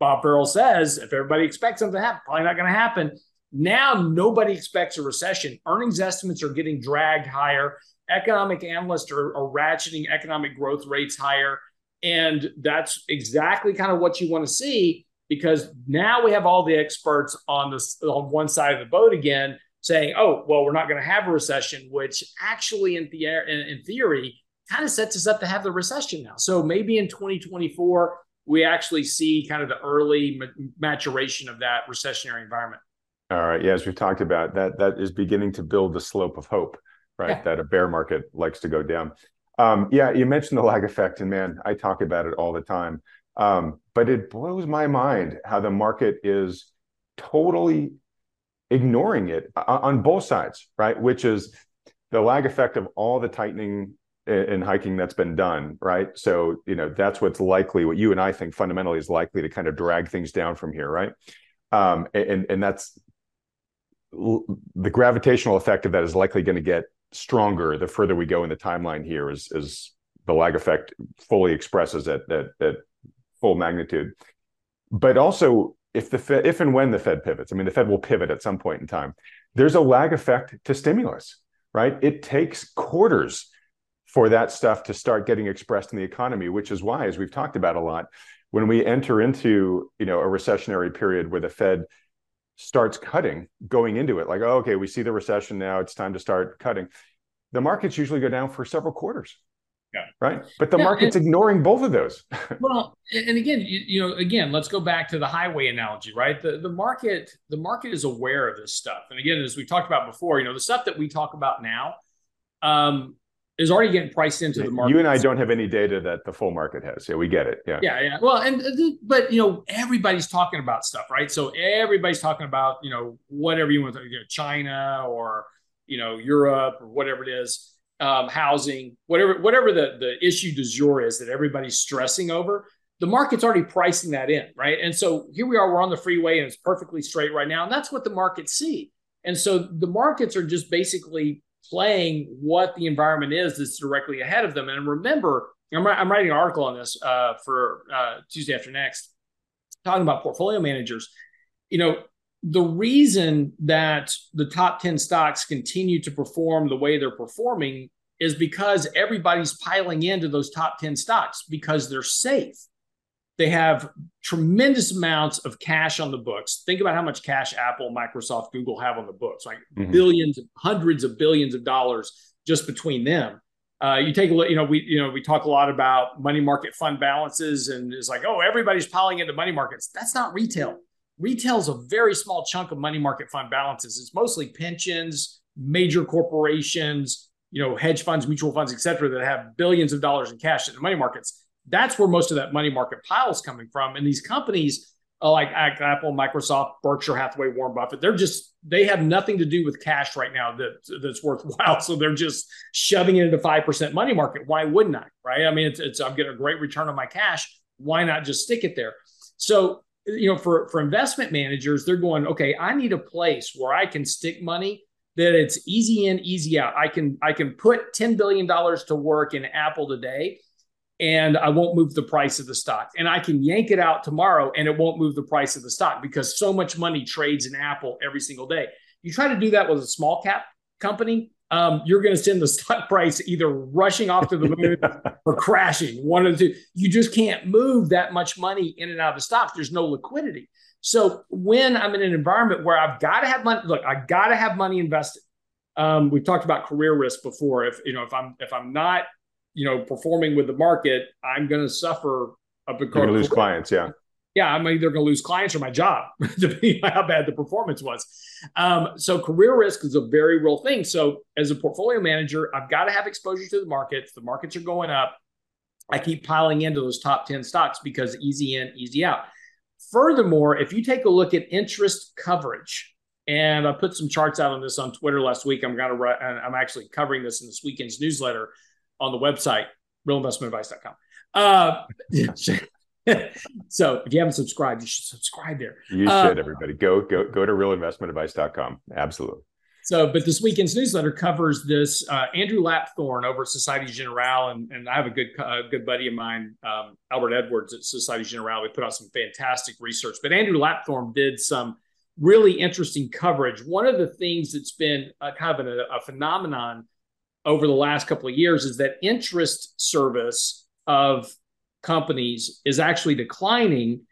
Bob Farrell says if everybody expects something to happen, probably not going to happen. Now nobody expects a recession. Earnings estimates are getting dragged higher economic analysts are, are ratcheting economic growth rates higher. And that's exactly kind of what you want to see because now we have all the experts on this on one side of the boat again saying, "Oh, well, we're not going to have a recession," which actually, in the in, in theory, kind of sets us up to have the recession now. So maybe in 2024 we actually see kind of the early maturation of that recessionary environment. All right. Yeah, as we've talked about, that that is beginning to build the slope of hope right? Yeah. That a bear market likes to go down. Um, yeah, you mentioned the lag effect, and man, I talk about it all the time. Um, but it blows my mind how the market is totally ignoring it on both sides, right? Which is the lag effect of all the tightening and hiking that's been done, right? So, you know, that's what's likely, what you and I think fundamentally is likely to kind of drag things down from here, right? Um, and and that's the gravitational effect of that is likely going to get stronger the further we go in the timeline here as, as the lag effect fully expresses at that full magnitude. But also, if the Fed, if and when the Fed pivots, I mean, the Fed will pivot at some point in time. There's a lag effect to stimulus, right? It takes quarters for that stuff to start getting expressed in the economy, which is why, as we've talked about a lot, when we enter into you know a recessionary period where the Fed starts cutting going into it like oh, okay we see the recession now it's time to start cutting the markets usually go down for several quarters yeah. Right. But the yeah, market's and, ignoring both of those. [LAUGHS] well, and again, you, you, know, again, let's go back to the highway analogy, right? The the market, the market is aware of this stuff. And again, as we talked about before, you know, the stuff that we talk about now, um, is already getting priced into the market. You and I don't have any data that the full market has. Yeah, we get it. Yeah. Yeah, yeah. Well, and uh, but you know, everybody's talking about stuff, right? So everybody's talking about, you know, whatever you want to, you know, China or, you know, Europe or whatever it is, um, housing, whatever, whatever the, the issue du jour is that everybody's stressing over, the market's already pricing that in, right? And so here we are, we're on the freeway and it's perfectly straight right now. And that's what the markets see. And so the markets are just basically playing what the environment is that's directly ahead of them. And remember, I'm, I'm writing an article on this uh, for uh, Tuesday after next, talking about portfolio managers. You know, the reason that the top 10 stocks continue to perform the way they're performing is because everybody's piling into those top 10 stocks because they're safe. They have tremendous amounts of cash on the books. Think about how much cash Apple, Microsoft, Google have on the books, like mm-hmm. billions, hundreds of billions of dollars just between them. Uh, you take a look, you know, we you know we talk a lot about money market fund balances, and it's like, oh, everybody's piling into money markets. That's not retail. Retail is a very small chunk of money market fund balances. It's mostly pensions, major corporations, you know, hedge funds, mutual funds, et cetera, that have billions of dollars in cash in the money markets. That's where most of that money market pile is coming from. And these companies uh, like Apple, Microsoft, Berkshire Hathaway, Warren Buffett, they're just they have nothing to do with cash right now that that's worthwhile. [LAUGHS] So they're just shoving it into five percent money market. Why wouldn't I? Right? I mean, it's, it's I'm getting a great return on my cash. Why not just stick it there? So you know, for for investment managers, they're going, okay, I need a place where I can stick money that it's easy in, easy out. I can I can put ten billion dollars to work in Apple today, and I won't move the price of the stock. And I can yank it out tomorrow, and it won't move the price of the stock because so much money trades in Apple every single day. You try to do that with a small cap company, um, you're going to send the [LAUGHS] stock price either rushing off to the [LAUGHS] moon or crashing. One of the two. You just can't move that much money in and out of the stock. There's no liquidity. So when I'm in an environment where I've got to have money, look, I got to have money invested. Um, we've talked about career risk before. If you know, if I'm if I'm not, you know, performing with the market, I'm going to suffer. A You're going to lose clients, yeah. Yeah, I'm either going to lose clients or my job, [LAUGHS] depending on how bad the performance was. Um, so career risk is a very real thing. So as a portfolio manager, I've got to have exposure to the markets. The markets are going up. I keep piling into those top 10 stocks because easy in, easy out. Furthermore, if you take a look at interest coverage, and I put some charts out on this on Twitter last week. I'm gonna write, I'm actually covering this in this weekend's newsletter on the website, realinvestmentadvice.com. Uh, [LAUGHS] so if you haven't subscribed, you should subscribe there. You uh, should, everybody. Go go go to realinvestmentadvice.com. Absolutely. So, but this weekend's newsletter covers this. Uh, Andrew Lapthorne over at Societe Generale, and, and I have a good good buddy of mine, um, Albert Edwards at Societe Generale. We put out some fantastic research, but Andrew Lapthorne did some really interesting coverage. One of the things that's been a, kind of a, a phenomenon over the last couple of years is that interest service of companies is actually declining,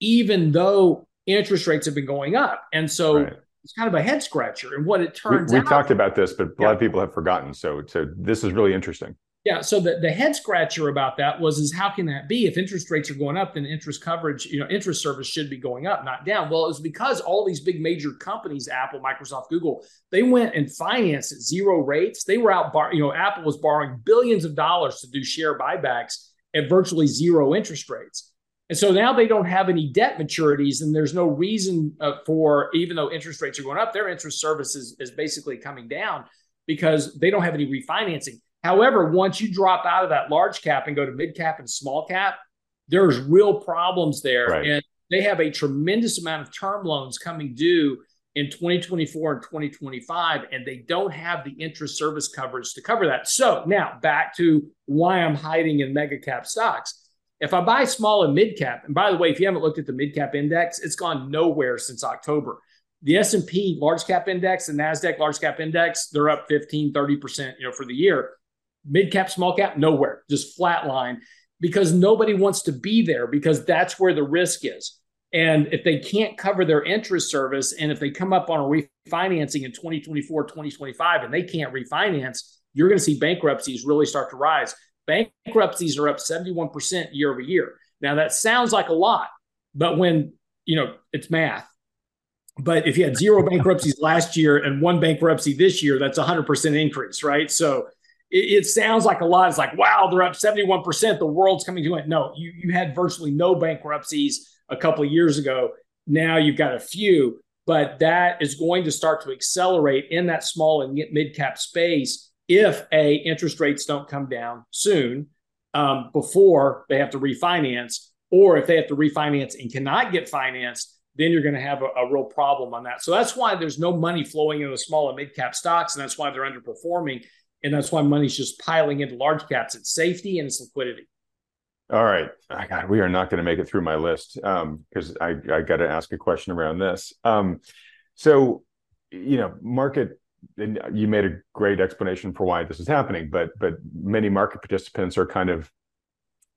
even though interest rates have been going up, and so. Right it's kind of a head scratcher. And what it turns we, we out, talked about this, but a yeah. lot of people have forgotten. So, so this is really interesting. Yeah. So the, the head scratcher about that was is how can that be? If interest rates are going up, then interest coverage, you know, interest service should be going up, not down. Well, it was because all these big major companies, Apple, Microsoft, Google, they went and financed at zero rates. They were out bar, you know, Apple was borrowing billions of dollars to do share buybacks at virtually zero interest rates. And so now they don't have any debt maturities, and there's no reason uh, for, even though interest rates are going up, their interest service is, is basically coming down because they don't have any refinancing. However, once you drop out of that large cap and go to mid cap and small cap, there's real problems there. Right. And they have a tremendous amount of term loans coming due in 2024 and 2025, and they don't have the interest service coverage to cover that. So now back to why I'm hiding in mega cap stocks if I buy small and mid cap, and by the way, if you haven't looked at the mid cap index, it's gone nowhere since October. The S&P large cap index and Nasdaq large cap index, they're up 15, 30%, you know, for the year. Mid cap, small cap, nowhere, just flat line because nobody wants to be there because that's where the risk is. And if they can't cover their interest service and if they come up on a refinancing in 2024, 2025 and they can't refinance, you're going to see bankruptcies really start to rise. Bankruptcies are up 71% year over year. Now that sounds like a lot, but when, you know, it's math. But if you had zero bankruptcies last year and one bankruptcy this year, that's a 100% increase, right? So it, it, sounds like a lot. It's like, wow, they're up 71%. The world's coming to it. No, you, you had virtually no bankruptcies a couple of years ago. Now you've got a few, but that is going to start to accelerate in that small and mid cap space if a interest rates don't come down soon um, before they have to refinance, or if they have to refinance and cannot get financed, then you're going to have a, a, real problem on that. So that's why there's no money flowing into small and mid cap stocks, and that's why they're underperforming, and that's why money's just piling into large caps. It's safety and it's liquidity. All right, God, we are not going to make it through my list because um, I I got to ask a question around this. Um, so you know, market and you made a great explanation for why this is happening, but but many market participants are kind of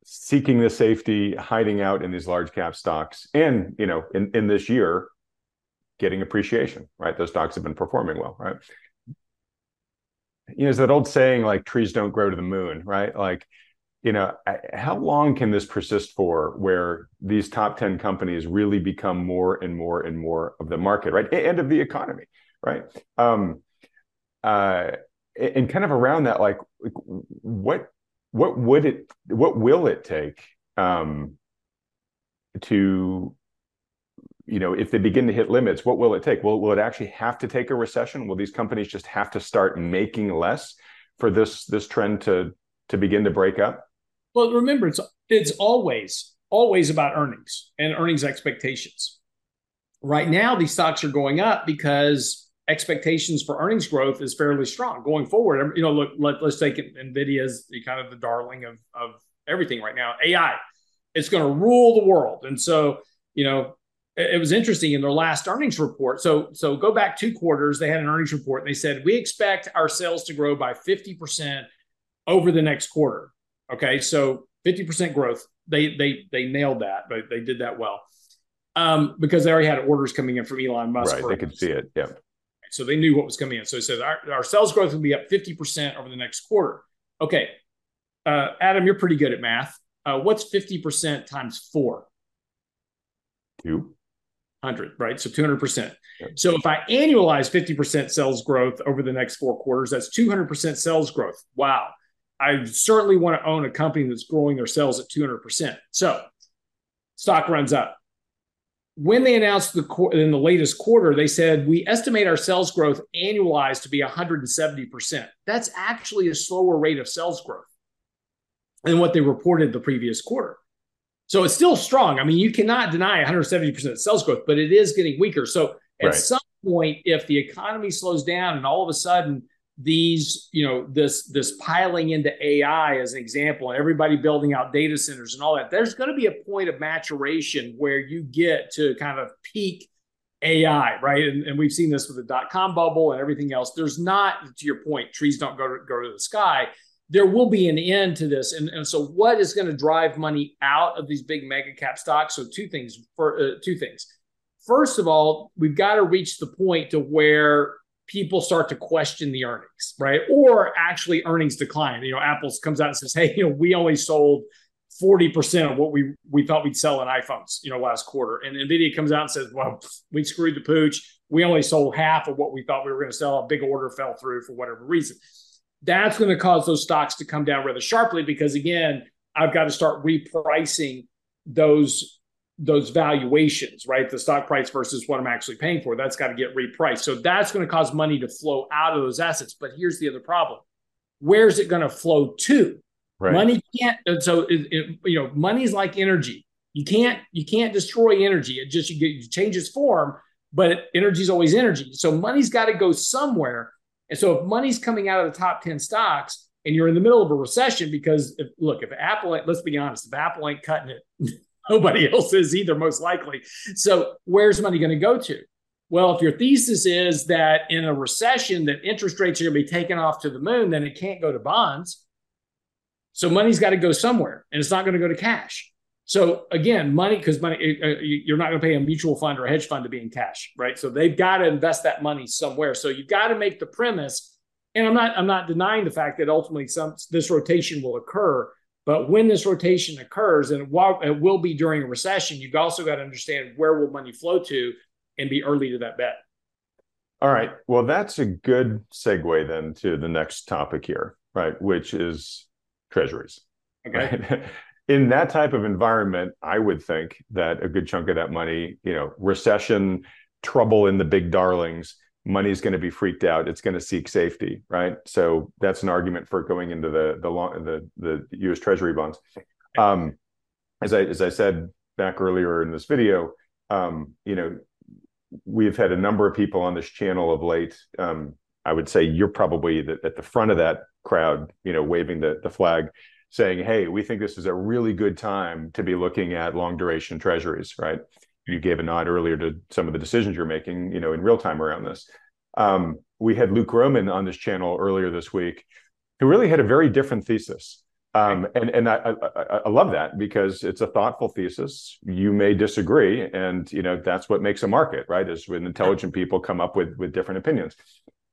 seeking the safety, hiding out in these large cap stocks, and you know, in in this year, getting appreciation. Right, those stocks have been performing well. Right. You know, it's that old saying like trees don't grow to the moon. Right, like you know, how long can this persist for where these top 10 companies really become more and more and more of the market, right? And of the economy, right? Um, uh, and kind of around that, like, what what would it what will it take um, to you know if they begin to hit limits what will it take will, will it actually have to take a recession will these companies just have to start making less for this this trend to to begin to break up well, remember, it's it's always always about earnings and earnings expectations. Right now, these stocks are going up because expectations for earnings growth is fairly strong going forward. You know, look, let, us take Nvidia as kind of the darling of of everything right now. AI, it's going to rule the world, and so you know it was interesting in their last earnings report. So, so go back two quarters. They had an earnings report, and they said we expect our sales to grow by fifty percent over the next quarter. Okay, so 50% growth. They they they nailed that, but they did that well. Um, because they already had orders coming in from Elon Musk. Right, they could see it. Yeah. So they knew what was coming in. So he said our, our sales growth will be up 50% over the next quarter. Okay. Uh, Adam, you're pretty good at math. Uh, what's 50% times four? Two. 100, right? So 200%. So if I annualize 50% sales growth over the next four quarters, that's 200% sales growth. Wow. I certainly want to own a company that's growing their sales at 200%. So stock runs up. When they announced the in the latest quarter, they said we estimate our sales growth annualized to be 170%. That's actually a slower rate of sales growth than what they reported the previous quarter. So it's still strong. I mean, you cannot deny 170% sales growth, but it is getting weaker. So at right. some point, if the economy slows down and all of a sudden these you know this this piling into ai as an example and everybody building out data centers and all that there's going to be a point of maturation where you get to kind of peak ai right and, and we've seen this with the dot-com bubble and everything else there's not to your point trees don't go to, go to the sky there will be an end to this and, and so what is going to drive money out of these big mega cap stocks so two things for uh, two things first of all we've got to reach the point to where people start to question the earnings, right? Or actually earnings decline. You know, Apple comes out and says, "Hey, you know, we only sold 40% of what we we thought we'd sell in iPhones, you know, last quarter." And Nvidia comes out and says, "Well, we screwed the pooch. We only sold half of what we thought we were going to sell. A big order fell through for whatever reason." That's going to cause those stocks to come down rather sharply because again, I've got to start repricing those those valuations, right? The stock price versus what I'm actually paying for. That's got to get repriced. So that's going to cause money to flow out of those assets. But here's the other problem: where's it going to flow to? Right. Money can't. So it, it, you know, money's like energy. You can't you can't destroy energy. It just you, get, you change its form, but energy is always energy. So money's got to go somewhere. And so if money's coming out of the top ten stocks, and you're in the middle of a recession because if, look, if Apple, let's be honest, if Apple ain't cutting it. [LAUGHS] Nobody else is either, most likely. So, where's money going to go to? Well, if your thesis is that in a recession that interest rates are going to be taken off to the moon, then it can't go to bonds. So money's got to go somewhere, and it's not going to go to cash. So again, money because money uh, you're not going to pay a mutual fund or a hedge fund to be in cash, right? So they've got to invest that money somewhere. So you've got to make the premise, and I'm not I'm not denying the fact that ultimately some this rotation will occur. But when this rotation occurs, and it will be during a recession, you've also got to understand where will money flow to and be early to that bet. All right. Well, that's a good segue then to the next topic here, right? Which is treasuries. Okay. Right? [LAUGHS] in that type of environment, I would think that a good chunk of that money, you know, recession, trouble in the big darlings, money's going to be freaked out. It's going to seek safety right? So that's an argument for going into the the long the the US treasury bonds. Um as i as i said back earlier in this video um you know we've had a number of people on this channel of late. Um i would say you're probably the, at the front of that crowd you know waving the the flag saying hey we think this is a really good time to be looking at long duration treasuries right you gave a nod earlier to some of the decisions you're making, you know, in real time around this. Um, we had Luke Gromen on this channel earlier this week, who really had a very different thesis. Um, and and I, I, I love that because it's a thoughtful thesis. You may disagree, and you know that's what makes a market, right? Is when intelligent people come up with with different opinions.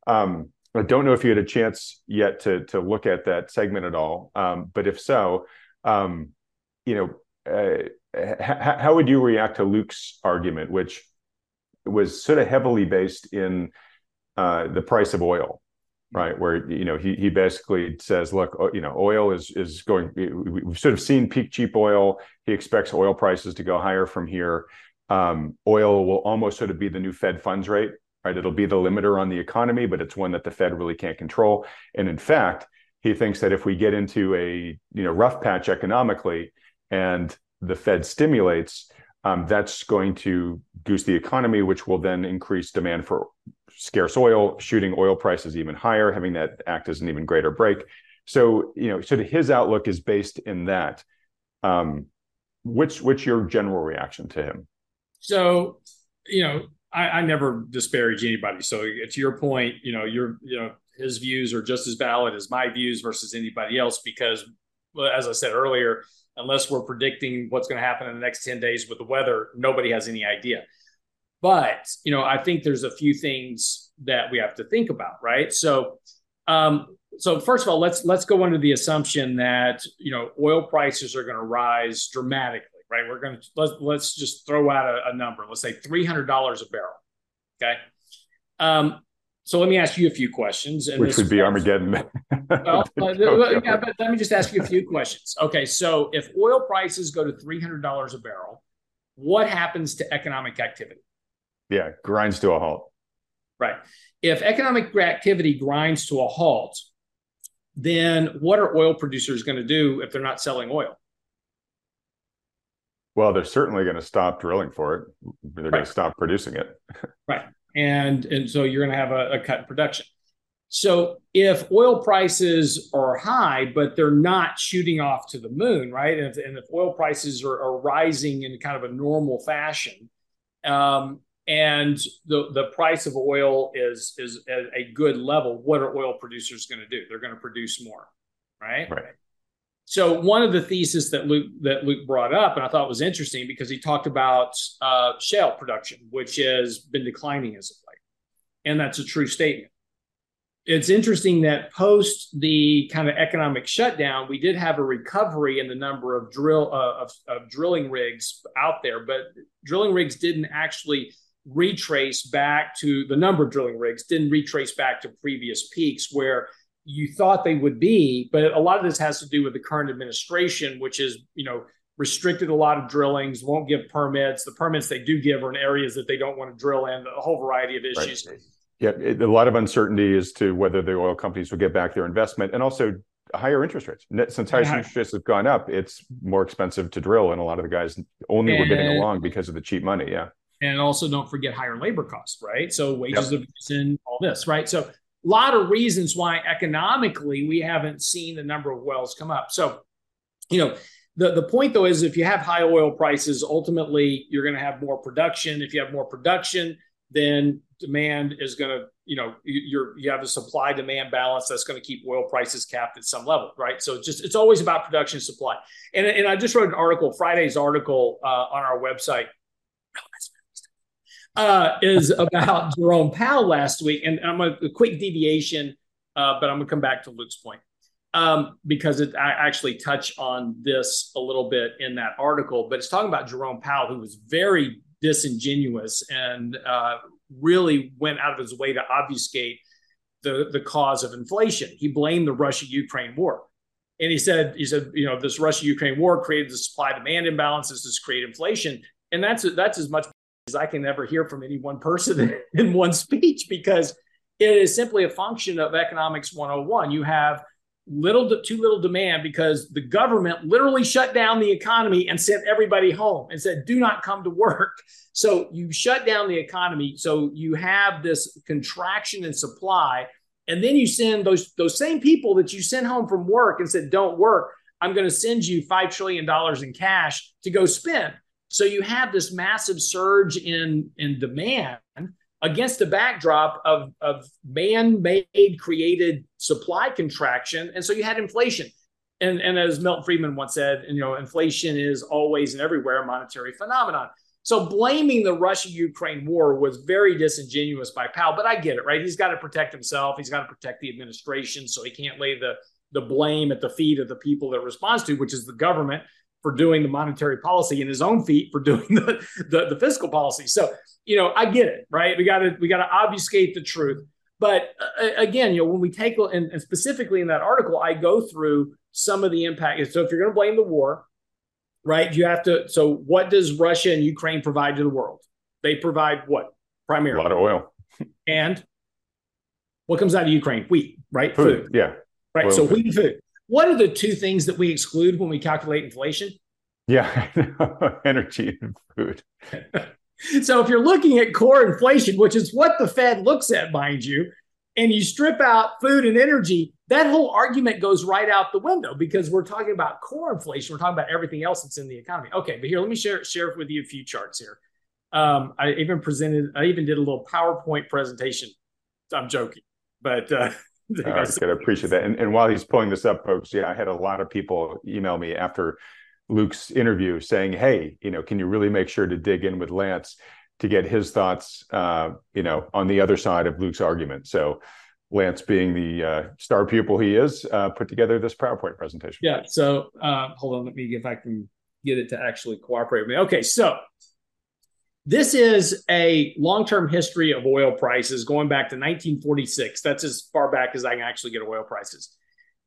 Um, I don't know if you had a chance yet to to look at that segment at all, um, but if so, um, you know, uh, h- how would you react to Luke's argument, which was sort of heavily based in uh, the price of oil, right? Where you know he he basically says, look, you know, oil is is going. We've sort of seen peak cheap oil. He expects oil prices to go higher from here. Um, oil will almost sort of be the new Fed funds rate, right? It'll be the limiter on the economy, but it's one that the Fed really can't control. And in fact, he thinks that if we get into a you know rough patch economically and the Fed stimulates, um, that's going to goose the economy, which will then increase demand for scarce oil, shooting oil prices even higher, having that act as an even greater brake. So, you know, sort of his outlook is based in that. Um, which, what's your general reaction to him? So, you know, I, I never disparage anybody. So, to your point, you know, your, you know, his views are just as valid as my views versus anybody else because, as I said earlier, unless we're predicting what's going to happen in the next 10 days with the weather, nobody has any idea. But, you know, I think there's a few things that we have to think about, right? So, um, so first of all, let's let's go under the assumption that you know oil prices are going to rise dramatically, right? We're going to let's let's just throw out a, a number. Let's say three hundred dollars a barrel. Okay. Um, so let me ask you a few questions. And Which would be Armageddon. [LAUGHS] well, yeah, but let me just ask you a few questions. Okay, so if oil prices go to three hundred dollars a barrel, what happens to economic activity? Yeah, grinds to a halt. Right. If economic activity grinds to a halt, then what are oil producers going to do if they're not selling oil? Well, they're certainly going to stop drilling for it. They're right. going to stop producing it. [LAUGHS] right and and so you're going to have a, a cut in production. So if oil prices are high, but they're not shooting off to the moon, right? And if, and if oil prices are, are, rising in kind of a normal fashion, um, and the the price of oil is is at a good level, what are oil producers going to do? They're going to produce more, right? Right. So one of the theses that Luke that Luke brought up, and I thought was interesting because he talked about uh, shale production, which has been declining as of late, and that's a true statement. It's interesting that post the kind of economic shutdown, we did have a recovery in the number of drill uh, of, of drilling rigs out there, but drilling rigs didn't actually retrace back to the number of drilling rigs didn't retrace back to previous peaks where you thought they would be. But a lot of this has to do with the current administration, which is, you know, restricted a lot of drillings, won't give permits. The permits they do give are in areas that they don't want to drill in, a whole variety of issues. Right. Yeah, it, a lot of uncertainty as to whether the oil companies will get back their investment and also higher interest rates. Since higher yeah. interest rates have gone up, it's more expensive to drill. And a lot of the guys only and, were getting along because of the cheap money. Yeah. And also don't forget higher labor costs, right? So wages yep. have risen, all this, right? So a lot of reasons why economically we haven't seen the number of wells come up. So, you know, the, the point though is if you have high oil prices, ultimately you're going to have more production. If you have more production, then demand is going to, you know, you're you have a supply demand balance that's going to keep oil prices capped at some level, right? So just it's always about production supply. And and I just wrote an article, Friday's article uh, on our website. Uh, is about [LAUGHS] Jerome Powell last week. And I'm a, a quick deviation, uh, but I'm going to come back to Luke's point um, because it, I actually touch on this a little bit in that article. But it's talking about Jerome Powell, who was very disingenuous and uh, really went out of his way to obfuscate the, the cause of inflation. He blamed the Russia Ukraine war. And he said, he said, you know, this Russia Ukraine war created the supply demand imbalances, this create inflation. And that's that's as much I can never hear from any one person [LAUGHS] in one speech because it is simply a function of economics 101. You have little too little demand because the government literally shut down the economy and sent everybody home and said do not come to work. [LAUGHS] So you shut down the economy. So you have this contraction in supply. And then you send those those same people that you sent home from work and said don't work. I'm going to send you 5 trillion dollars in cash to go spend so you have this massive surge in, in demand against the backdrop of, of man-made created supply contraction. And so you had inflation. and and as Milton Friedman once said, you know, inflation is always and everywhere a monetary phenomenon. So blaming the Russia-Ukraine war was very disingenuous by Powell, but I get it, right? He's got to protect himself. He's got to protect the administration, so he can't lay the the blame at the feet of the people that responds to, which is the government for doing the monetary policy and his own feet for doing the, the, the fiscal policy. So, you know, I get it, right? We got to we got to obfuscate the truth. But uh, again, you know, when we take and, and specifically in that article, I go through some of the impact. So if you're going to blame the war, right, you have to. So what does Russia and Ukraine provide to the world? They provide what primarily a lot of oil and what comes out of Ukraine? Wheat, right? Food, food. yeah, right. Oil so food. wheat and food. What are the two things that we exclude when we calculate inflation? Yeah, [LAUGHS] energy and food. [LAUGHS] so if you're looking at core inflation, which is what the Fed looks at, mind you, and you strip out food and energy, that whole argument goes right out the window because we're talking about core inflation. We're talking about everything else that's in the economy. Okay, but here, let me share share with you a few charts here. Um, I even presented, I even did a little PowerPoint presentation. I'm joking, but uh, I was going to appreciate that. And, and while he's pulling this up, folks, yeah, I had a lot of people email me after Luke's interview saying, "Hey, you know, can you really make sure to dig in with Lance to get his thoughts, uh, you know, on the other side of Luke's argument?" So. Lance, being the uh, star pupil he is, uh, put together this PowerPoint presentation. Yeah. So uh, hold on, let me if I can get it to actually cooperate with me. Okay. So this is a long term history of oil prices going back to 1946. That's as far back as I can actually get oil prices.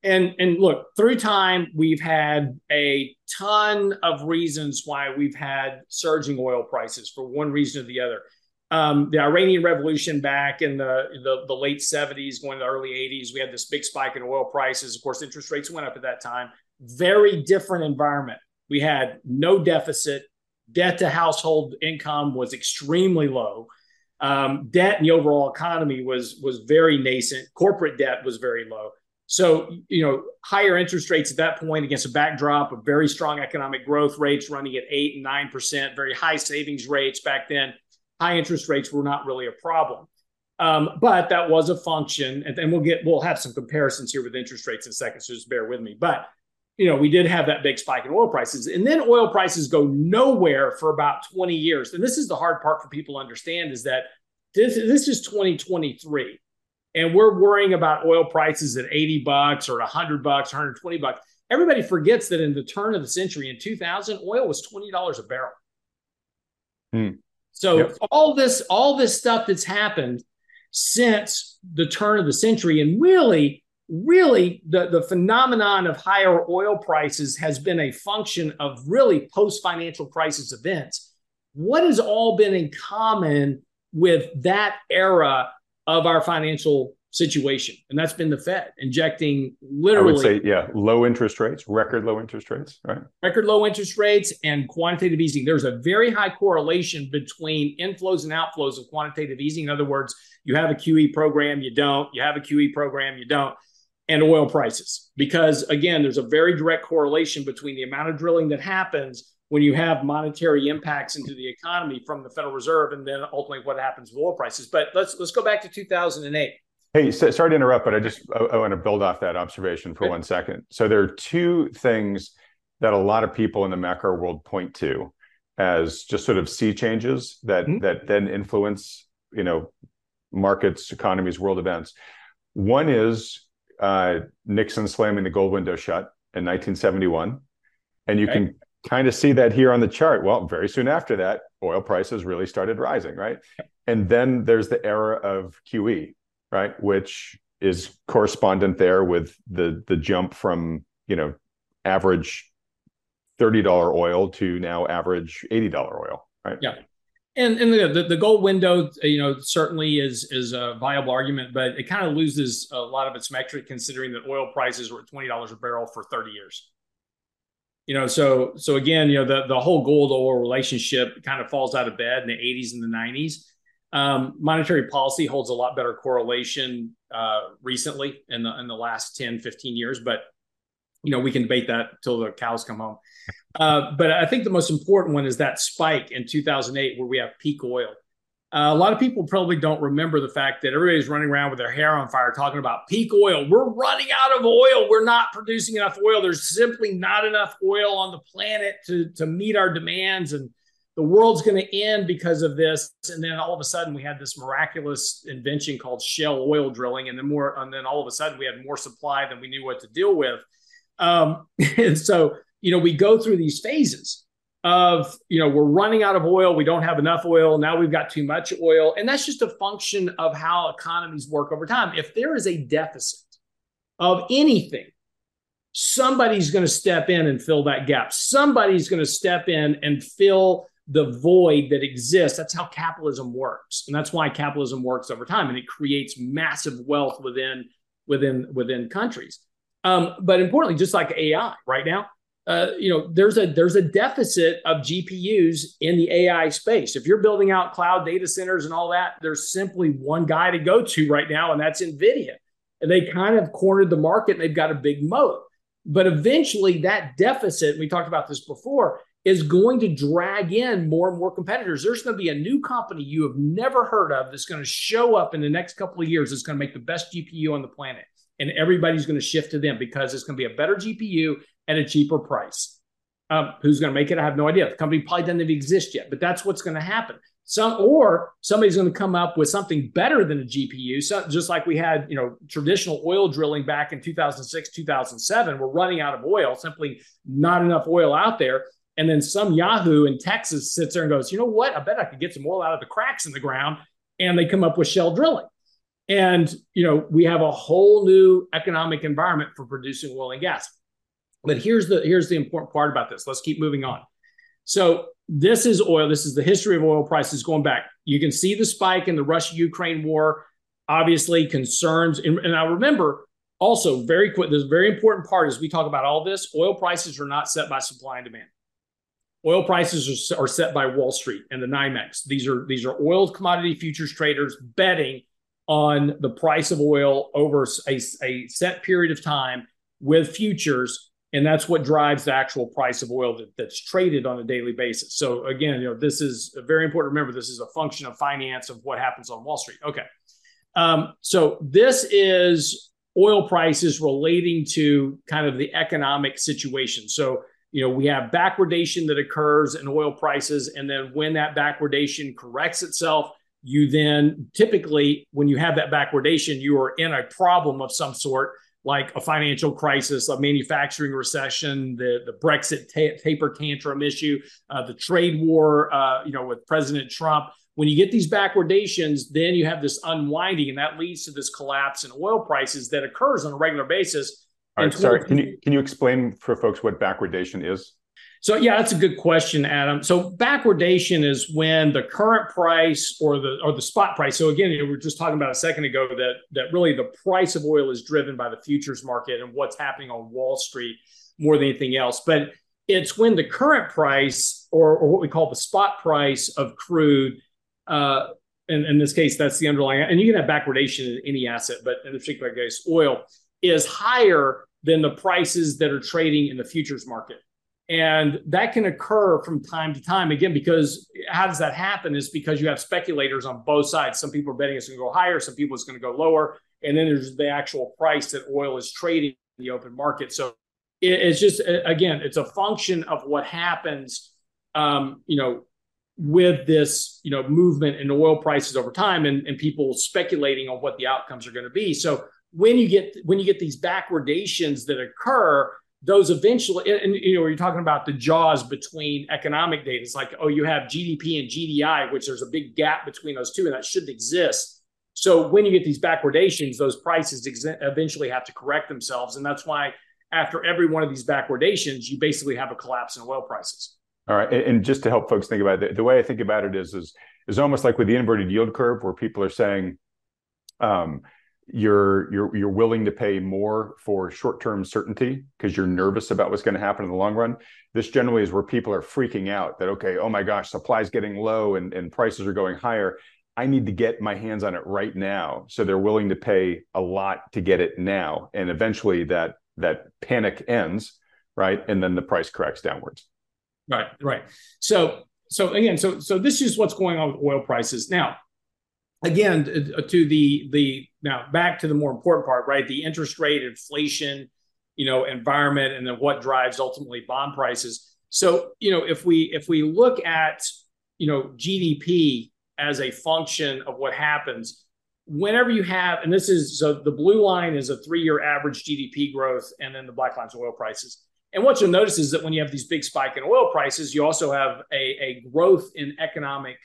And, and look, through time, we've had a ton of reasons why we've had surging oil prices for one reason or the other. Um, the Iranian Revolution back in the, the, the late 70s, going to the early 80s, we had this big spike in oil prices. Of course, interest rates went up at that time. Very different environment. We had no deficit, debt to household income was extremely low. Um, debt in the overall economy was was very nascent. Corporate debt was very low. So you know, higher interest rates at that point against a backdrop of very strong economic growth rates running at eight and nine percent, very high savings rates back then. High interest rates were not really a problem. Um, but that was a function, and, and we'll get we'll have some comparisons here with interest rates in a second, so just bear with me. But you know, we did have that big spike in oil prices. And then oil prices go nowhere for about 20 years. And this is the hard part for people to understand is that this, this is 2023. And we're worrying about oil prices at 80 bucks or 100 bucks, 120 bucks. Everybody forgets that in the turn of the century in 2000, oil was $20 a barrel. Hmm. So yep. all this, all this stuff that's happened since the turn of the century, and really really the, the phenomenon of higher oil prices has been a function of really post financial crisis events. What has all been in common with that era of our financial situation? And that's been the Fed injecting literally. I would say, yeah, low interest rates, record low interest rates, right? Record low interest rates and quantitative easing. There's a very high correlation between inflows and outflows of quantitative easing. In other words, you have a QE program, you don't. You have a QE program, you don't and oil prices. Because again, there's a very direct correlation between the amount of drilling that happens when you have monetary impacts into the economy from the Federal Reserve and then ultimately what happens with oil prices. But let's let's go back to 2008. Hey, so, sorry to interrupt, but I just I, I want to build off that observation for okay. one second. So there are two things that a lot of people in the macro world point to as just sort of sea changes that mm-hmm. that then influence, you know, markets, economies, world events. One is uh, Nixon slamming the gold window shut in 1971. And you okay. can kind of see that here on the chart. Well, very soon after that, oil prices really started rising, right? And then there's the era of QE, right, which is correspondent there with the the jump from you know average thirty dollar oil to now average eighty dollar oil, right? Yeah. And and the, the gold window, you know, certainly is is a viable argument, but it kind of loses a lot of its metric considering that oil prices were at twenty dollars a barrel for thirty years. You know, so so again, you know, the the whole gold oil relationship kind of falls out of bed in the eighties and the nineties. Um, monetary policy holds a lot better correlation uh, recently in the in the last 10, 15 years, but you know, we can debate that till the cows come home. Uh, but I think the most important one is that spike in 2008 where we have peak oil. Uh, a lot of people probably don't remember the fact that everybody's running around with their hair on fire talking about peak oil. We're running out of oil. We're not producing enough oil. There's simply not enough oil on the planet to, to meet our demands. And the world's going to end because of this. And then all of a sudden, we had this miraculous invention called shale oil drilling. And then more, and then all of a sudden, we had more supply than we knew what to deal with. Um, [LAUGHS] and so, you know, we go through these phases of you know we're running out of oil we don't have enough oil now we've got too much oil. And that's just a function of how economies work over time. If there is a deficit of anything somebody's going to step in and fill that gap. Somebody's going to step in and fill the void that exists. That's how capitalism works. And that's why capitalism works over time. And it creates massive wealth within within within countries. Um, but importantly just like ai right now uh, you know there's a there's a deficit of GPUs in the AI space. If you're building out cloud data centers and all that, there's simply one guy to go to right now, and that's NVIDIA. And they kind of cornered the market and they've got a big moat. But eventually, that deficit, we talked about this before, is going to drag in more and more competitors. There's going to be a new company you have never heard of that's going to show up in the next couple of years that's going to make the best GPU on the planet. And everybody's going to shift to them because it's going to be a better GPU at a cheaper price. Um, who's going to make it? I have no idea. The company probably doesn't even exist yet, but that's what's going to happen. Some or somebody's going to come up with something better than a GPU. So just like we had, you know, traditional oil drilling back in 2006, 2007, we're running out of oil, simply not enough oil out there. And then some Yahoo in Texas sits there and goes, you know what? I bet I could get some oil out of the cracks in the ground. And they come up with shale drilling. And, you know, we have a whole new economic environment for producing oil and gas. But here's the here's the important part about this. Let's keep moving on. So this is oil. This is the history of oil prices going back. You can see the spike in the Russia-Ukraine war. Obviously, concerns. And, and I remember also very quick. This very important part as we talk about all this. Oil prices are not set by supply and demand. Oil prices are, are set by Wall Street and the NYMEX. These are these are oil commodity futures traders betting on the price of oil over a, a set period of time with futures and that's what drives the actual price of oil that, that's traded on a daily basis. So again, you know, this is very important. Remember, this is a function of finance of what happens on Wall Street. Okay, um, so this is oil prices relating to kind of the economic situation. So you know, we have backwardation that occurs in oil prices, and then when that backwardation corrects itself, you then typically, when you have that backwardation, you are in a problem of some sort like a financial crisis, a manufacturing recession, the, the Brexit ta- taper tantrum issue, uh, the trade war, uh, you know, with President Trump. When you get these backwardations, then you have this unwinding, and that leads to this collapse in oil prices that occurs on a regular basis. All right, sorry, can you can you explain for folks what backwardation is? So yeah, that's a good question, Adam. So backwardation is when the current price or the or the spot price. So again, you we were just talking about a second ago that that really the price of oil is driven by the futures market and what's happening on Wall Street more than anything else. But it's when the current price or, or what we call the spot price of crude, uh, and in this case, that's the underlying, and you can have backwardation in any asset, but in this particular case, oil is higher than the prices that are trading in the futures market. And that can occur from time to time. Again, because how does that happen? Is because you have speculators on both sides. Some people are betting it's going to go higher, some people it's going to go lower. And then there's the actual price that oil is trading in the open market. So it's just, again, it's a function of what happens, um, you know, with this, you know, movement in oil prices over time and, and people speculating on what the outcomes are going to be. So when you get when you get these backwardations that occur, those eventually, and, and, you know, you're talking about the jaws between economic data. It's like, oh, you have GDP and GDI, which there's a big gap between those two, and that shouldn't exist. So when you get these backwardations, those prices ex- eventually have to correct themselves, and that's why after every one of these backwardations, you basically have a collapse in oil prices. All right, and just to help folks think about it, the way I think about it is is is almost like with the inverted yield curve, where people are saying, um, you're you're you're willing to pay more for short-term certainty because you're nervous about what's going to happen in the long run. This generally is where people are freaking out that okay oh my gosh supply is getting low and, and prices are going higher. I need to get my hands on it right now. So they're willing to pay a lot to get it now. And eventually that that panic ends right? And then the price corrects downwards. Right right. So so again so so this is what's going on with oil prices. Now again, uh, uh, to the the now back to the more important part, right? The interest rate, inflation, you know, environment, and then what drives ultimately bond prices. So, you know, if we if we look at you know GDP as a function of what happens whenever you have, and this is so the blue line is a three year average GDP growth, and then the black line's oil prices. And what you'll notice is that when you have these big spike in oil prices, you also have a, a growth in economic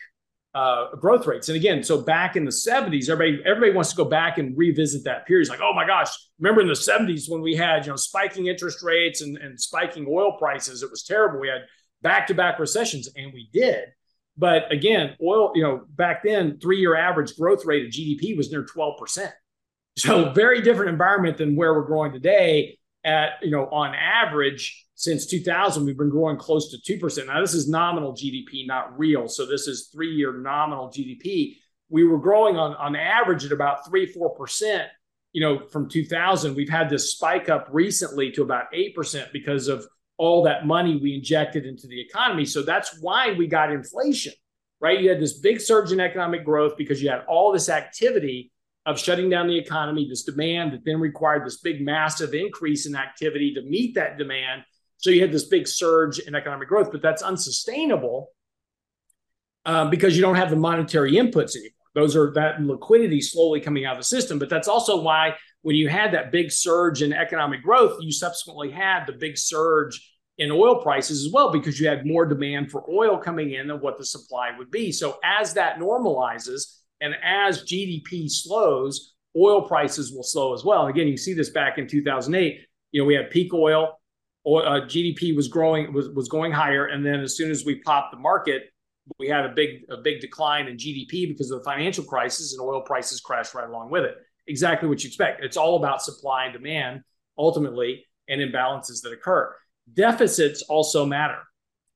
uh, growth rates. And again, so back in the 70s, everybody everybody wants to go back and revisit that period. It's like, oh my gosh, remember in the 70s when we had you know spiking interest rates and, and spiking oil prices? It was terrible. We had back to back recessions, and we did. But again, oil, you know, back then, three year average growth rate of GDP was near 12%. So, very different environment than where we're growing today. At, you know, on average, since 2000, we've been growing close to 2%. Now, this is nominal GDP, not real. So, this is three year nominal GDP. We were growing on, on average at about 3 4%. You know, from 2000, we've had this spike up recently to about 8% because of all that money we injected into the economy. So that's why we got inflation, right? You had this big surge in economic growth because you had all this activity of shutting down the economy, this demand that then required this big, massive increase in activity to meet that demand. So you had this big surge in economic growth, but that's unsustainable um, because you don't have the monetary inputs anymore. Those are that liquidity slowly coming out of the system. But that's also why when you had that big surge in economic growth, you subsequently had the big surge in oil prices as well because you had more demand for oil coming in than what the supply would be. So as that normalizes and as GDP slows, oil prices will slow as well. And again, you see this back in 2008. You know, we had peak oil, oil uh, GDP was growing was was going higher, and then as soon as we popped the market, we had a big a big decline in GDP because of the financial crisis, and oil prices crashed right along with it. Exactly what you expect. It's all about supply and demand ultimately, and imbalances that occur deficits also matter.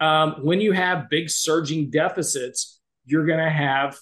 Um, when you have big surging deficits, you're going to have,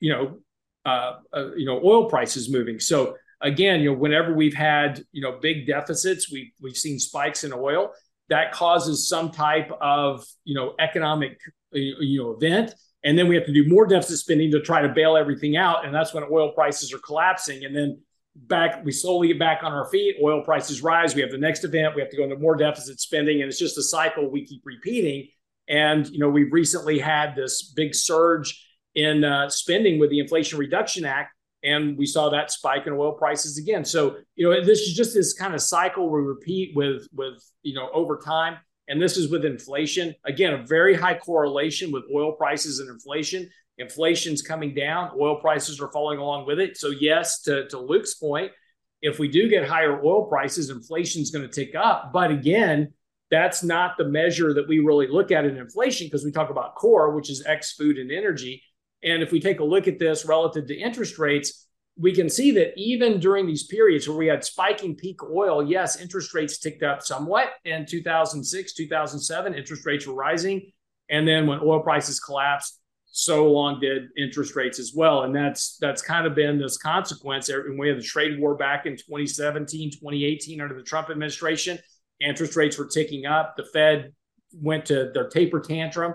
you know, uh, uh, you know, oil prices moving. So again, you know, whenever we've had, you know, big deficits, we we've seen spikes in oil. That causes some type of, you know, economic, you know, event, and then we have to do more deficit spending to try to bail everything out, and that's when oil prices are collapsing, and then back we slowly get back on our feet oil prices rise. We have the next event. We have to go into more deficit spending. And it's just a cycle we keep repeating. And you know we've recently had this big surge in uh, spending with the inflation reduction act and we saw that spike in oil prices again so you know this is just this kind of cycle we repeat with with you know over time and this is with inflation again a very high correlation with oil prices and inflation Inflation's coming down, oil prices are falling along with it. So, yes, to, to Luke's point, if we do get higher oil prices, inflation's going to tick up. But again, that's not the measure that we really look at in inflation because we talk about core, which is X food and energy. And if we take a look at this relative to interest rates, we can see that even during these periods where we had spiking peak oil, yes, interest rates ticked up somewhat in 2006, 2007, interest rates were rising. And then when oil prices collapsed, so long did interest rates as well. And that's that's kind of been this consequence. And we had the trade war back in 2017, 2018 under the Trump administration. Interest rates were ticking up. The Fed went to their taper tantrum.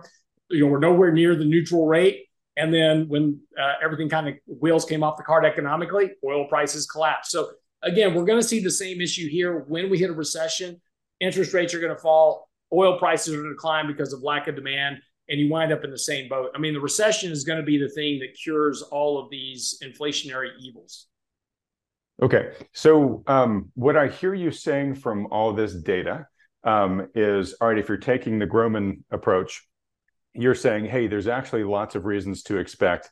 You know, we're nowhere near the neutral rate. And then when uh, everything kind of wheels came off the cart economically, oil prices collapsed. So again, we're going to see the same issue here when we hit a recession. Interest rates are going to fall. Oil prices are going to decline because of lack of demand and you wind up in the same boat. I mean, the recession is going to be the thing that cures all of these inflationary evils. Okay. So, um, what I hear you saying from all this data um, is all right, if you're taking the Gromen approach, you're saying, hey, there's actually lots of reasons to expect,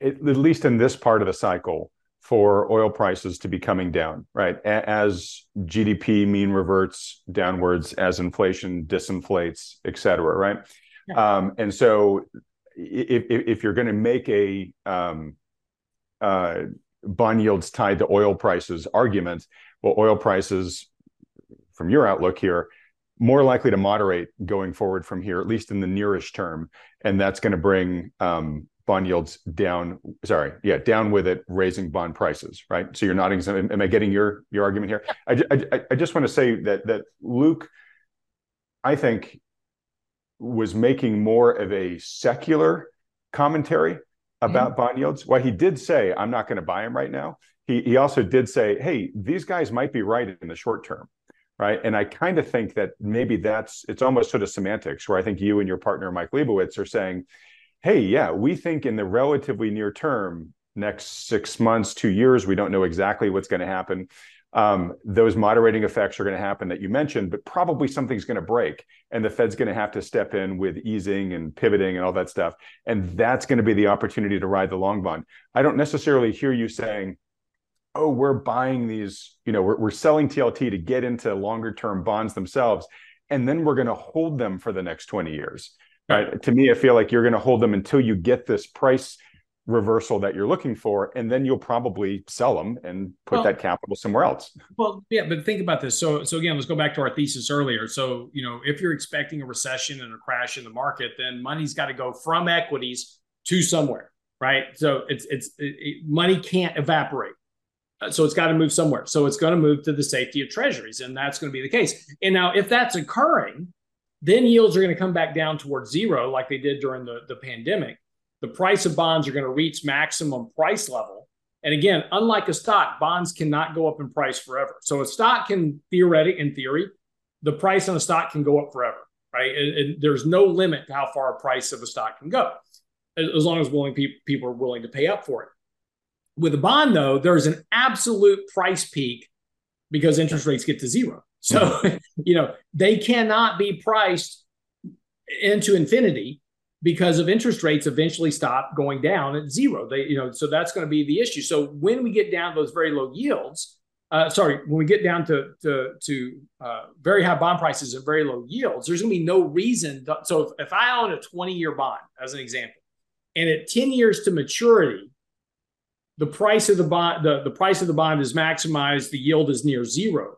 at least in this part of the cycle, for oil prices to be coming down, right? As GDP mean reverts downwards, as inflation disinflates, et cetera, right? Um, and so if, if you're going to make a um, uh, bond yields tied to oil prices argument, well, oil prices, from your outlook here, more likely to moderate going forward from here, at least in the nearest term, and that's going to bring um, bond yields down. Sorry, yeah, down with it, raising bond prices, right? So you're not. Am I getting your your argument here? I, I, I just want to say that that Luke, I think was making more of a secular commentary about mm-hmm. bond yields. While he did say, I'm not going to buy them right now, he, he also did say, hey, these guys might be right in the short term. Right. And I kind of think that maybe that's it's almost sort of semantics where I think you and your partner, Mike Lebowitz, are saying, hey, yeah, we think in the relatively near term, next six months, two years, we don't know exactly what's going to happen um, those moderating effects are going to happen that you mentioned, but probably something's going to break, and the Fed's going to have to step in with easing and pivoting and all that stuff, and that's going to be the opportunity to ride the long bond. I don't necessarily hear you saying, "Oh, we're buying these," you know, we're, we're selling TLT to get into longer term bonds themselves, and then we're going to hold them for the next twenty years. Right. To me, I feel like you're going to hold them until you get this price reversal that you're looking for and then you'll probably sell them and put well, that capital somewhere else. Well yeah but think about this. So so again let's go back to our thesis earlier. So you know if you're expecting a recession and a crash in the market then money's got to go from equities to somewhere right? So it's it's it, it, money can't evaporate Uh, so it's got to move somewhere so it's going to move to the safety of treasuries and that's going to be the case and now if that's occurring then yields are going to come back down towards zero like they did during the, the pandemic the price of bonds are going to reach maximum price level. And again, unlike a stock, bonds cannot go up in price forever. So a stock can theoretic in theory, the price on a stock can go up forever, right? And, and there's no limit to how far a price of a stock can go, as long as willing people are willing to pay up for it. With a bond, though, there's an absolute price peak because interest rates get to zero. So, [LAUGHS] you know, they cannot be priced into infinity because of interest rates eventually stop going down at zero. They, you know, so that's going to be the issue. So when we get down to those very low yields, uh, sorry, when we get down to to, to uh, very high bond prices and very low yields, there's going to be no reason. To, so if, if I own a 20 year bond, as an example, and at 10 years to maturity, the price of the bond the, the price of the bond is maximized, the yield is near zero.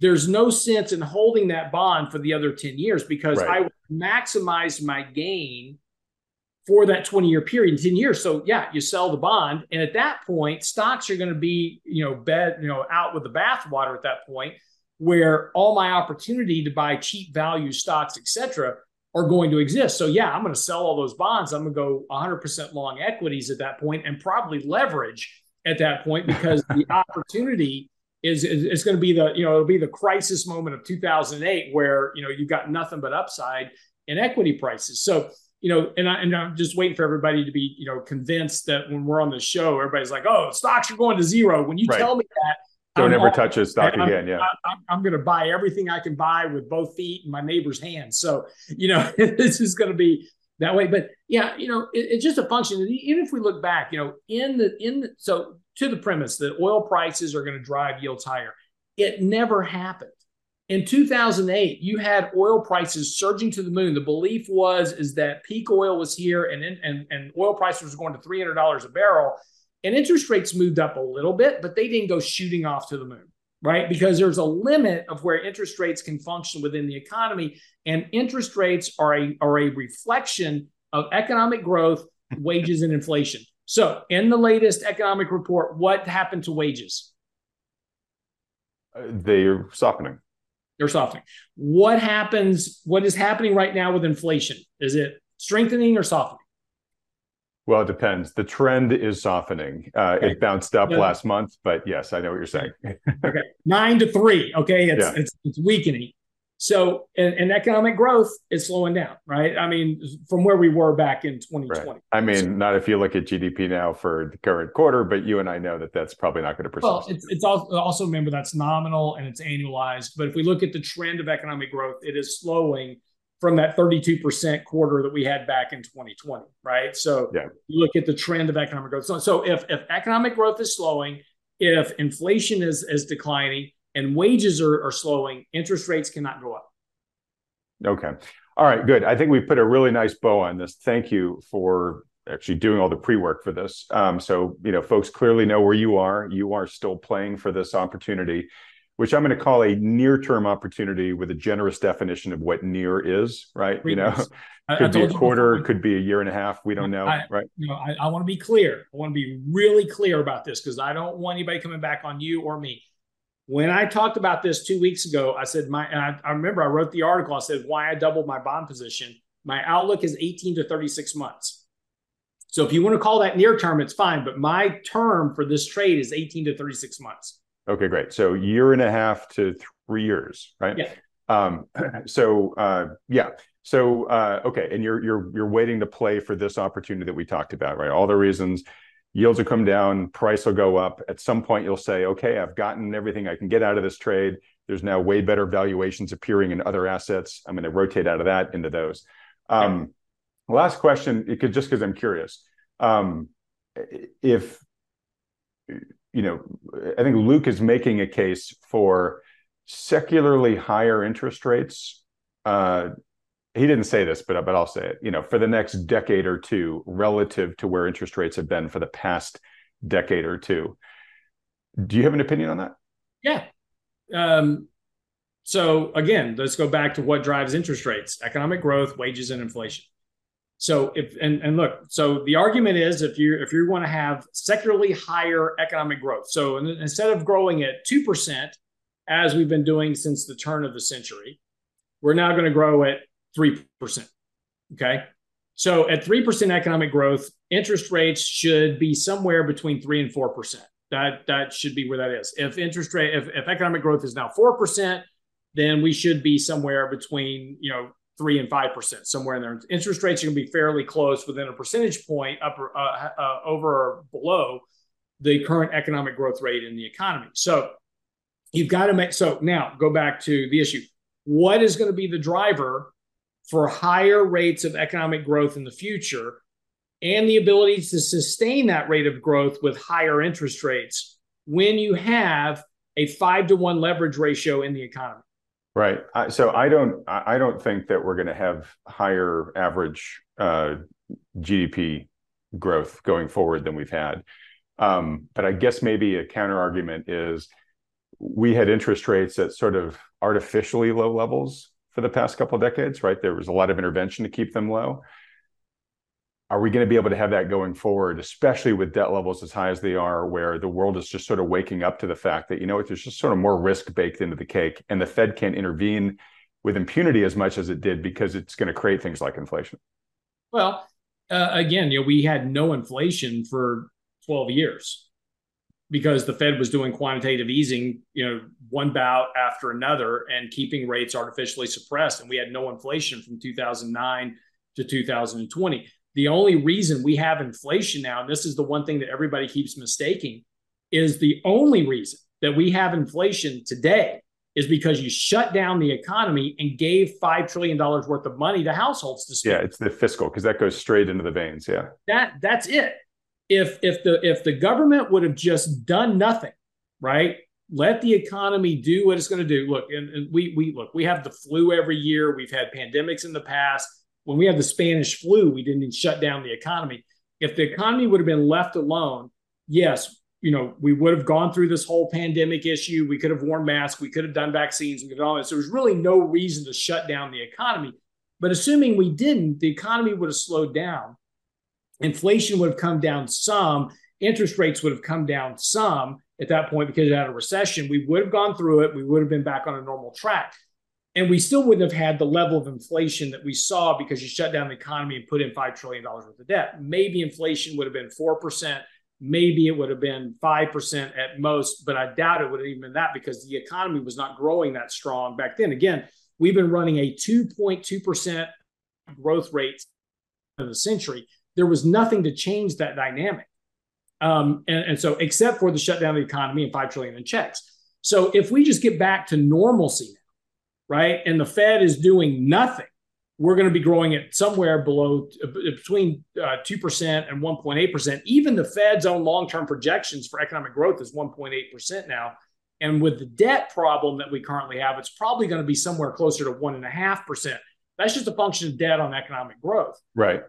There's no sense in holding that bond for the other 10 years because right. I maximize my gain for that 20 year period 10 years so yeah you sell the bond and at that point stocks are going to be you know bed you know out with the bathwater at that point where all my opportunity to buy cheap value stocks etc are going to exist so yeah i'm going to sell all those bonds i'm going to go 100% long equities at that point and probably leverage at that point because [LAUGHS] the opportunity is, is, is going to be the you know it'll be the crisis moment of 2008 where you know you've got nothing but upside in equity prices. So you know, and, I, and I'm just waiting for everybody to be you know convinced that when we're on the show, everybody's like, oh, stocks are going to zero. When you right. tell me that. Don't I'm ever all, touch a stock I'm, again. Yeah, I'm, I'm going to buy everything I can buy with both feet in my neighbor's hands. So you know, [LAUGHS] this is going to be that way. But yeah, you know, it, it's just a function. Even if we look back, you know, in the in the, so to the premise that oil prices are going to drive yields higher. It never happened. In 2008, you had oil prices surging to the moon. The belief was is that peak oil was here and and, and oil prices were going to $300 a barrel. And interest rates moved up a little bit, but they didn't go shooting off to the moon, right? Because there's a limit of where interest rates can function within the economy. And interest rates are a, are a reflection of economic growth, [LAUGHS] wages, and inflation. So, in the latest economic report, what happened to wages? Uh, they're softening. They're softening. What happens? What is happening right now with inflation? Is it strengthening or softening? Well, it depends. The trend is softening. Uh, okay. It bounced up yeah. last month, but yes, I know what you're saying. okay, nine to three. Okay, it's yeah. it's, it's weakening. So, and, and, economic growth is slowing down, right? I mean, from where we were back in 2020. Right. I mean, so, not if you look at GDP now for the current quarter, but you and I know that that's probably not going to persist. Well, it's, it's also, also remember that's nominal and it's annualized. But if we look at the trend of economic growth, it is slowing from that 32% quarter that we had back in 2020, right? So yeah. you look at the trend of economic growth. So, so if, if economic growth is slowing, if inflation is, is declining, and wages are, are slowing, interest rates cannot go up. Okay. All right, good. I think we put a really nice bow on this. Thank you for actually doing all the pre-work for this. Um, so, you know, folks clearly know where you are. You are still playing for this opportunity, which I'm going to call a near-term opportunity with a generous definition of what near is, right? Three you know, could I, be a quarter, could be a year and a half. We don't know, I, right? You know, I, I want to be clear. I want to be really clear about this because I don't want anybody coming back on you or me. When I talked about this two weeks ago, I said my, and I, I remember I wrote the article. I said why I doubled my bond position. My outlook is 18 to 36 months. So if you want to call that near term, it's fine. But my term for this trade is 18 to 36 months. Okay, great. So year and a half to three years, right? Yeah. Um, [CLEARS THROAT] so uh, yeah. So uh, okay, and you're you're you're waiting to play for this opportunity that we talked about, right? All the reasons yields will come down, price will go up. At some point, you'll say, okay, I've gotten everything I can get out of this trade. There's now way better valuations appearing in other assets. I'm going to rotate out of that into those. Um, last question, it could just because I'm curious. Um, if you know, I think Luke is making a case for secularly higher interest rates. Uh, he didn't say this, but but I'll say it. You know, for the next decade or two, relative to where interest rates have been for the past decade or two. Do you have an opinion on that? Yeah, um, so again, let's go back to what drives interest rates: economic growth, wages, and inflation. So if and, and look, so the argument is if you if you want to have secularly higher economic growth, so instead of growing at two percent as we've been doing since the turn of the century, we're now going to grow at three percent. Okay, so at three percent economic growth, interest rates should be somewhere between three and four percent. That that should be where that is. If interest rate, if, if economic growth is now four percent, then we should be somewhere between you know three and five percent, somewhere in there. Interest rates are going to be fairly close, within a percentage point, up uh, uh, over or below the current economic growth rate in the economy. So you've got to make. So now go back to the issue. What is going to be the driver for higher rates of economic growth in the future? and the ability to sustain that rate of growth with higher interest rates when you have a five to one leverage ratio in the economy. Right. So I don't. I don't think that we're going to have higher average uh, GDP growth going forward than we've had. Um, but I guess maybe a counter argument is we had interest rates at sort of artificially low levels for the past couple of decades. Right. There was a lot of intervention to keep them low are we going to be able to have that going forward, especially with debt levels as high as they are, where the world is just sort of waking up to the fact that, you know, there's just sort of more risk baked into the cake and the Fed can't intervene with impunity as much as it did because it's going to create things like inflation? Well, uh, again, you know, we had no inflation for 12 years because the Fed was doing quantitative easing, you know, one bout after another and keeping rates artificially suppressed. And we had no inflation from 2009 to 2020 the only reason we have inflation now, and this is the one thing that everybody keeps mistaking, is the only reason that we have inflation today is because you shut down the economy and gave $5 trillion worth of money to households to spend. Yeah, it's the fiscal because that goes straight into the veins. Yeah. That that's it. If if the if the government would have just done nothing, right? Let the economy do what it's going to do. Look, and, and we we look, we have the flu every year. We've had pandemics in the past when we had the Spanish flu, we didn't shut down the economy. If the economy would have been left alone, yes, you know, we would have gone through this whole pandemic issue. We could have worn masks. We could have done vaccines. We could have all this. There was really no reason to shut down the economy. But assuming we didn't, the economy would have slowed down. Inflation would have come down some. Interest rates would have come down some at that point because it had a recession. We would have gone through it. We would have been back on a normal track and we still wouldn't have had the level of inflation that we saw because you shut down the economy and put in $5 trillion worth of debt. Maybe inflation would have been 4%. Maybe it would have been 5% at most, but I doubt it would have even been that because the economy was not growing that strong back then. Again, we've been running a 2.2% growth rate of the century. There was nothing to change that dynamic. Um, and, and so, except for the shutdown of the economy and 5 trillion in checks. So, if we just get back to normalcy right? And the Fed is doing nothing. We're going to be growing at somewhere below between uh, 2% and 1.8%. Even the Fed's own long term projections for economic growth is 1.8% now. And with the debt problem that we currently have, it's probably going to be somewhere closer to 1.5%. That's just a function of debt on economic growth. Right.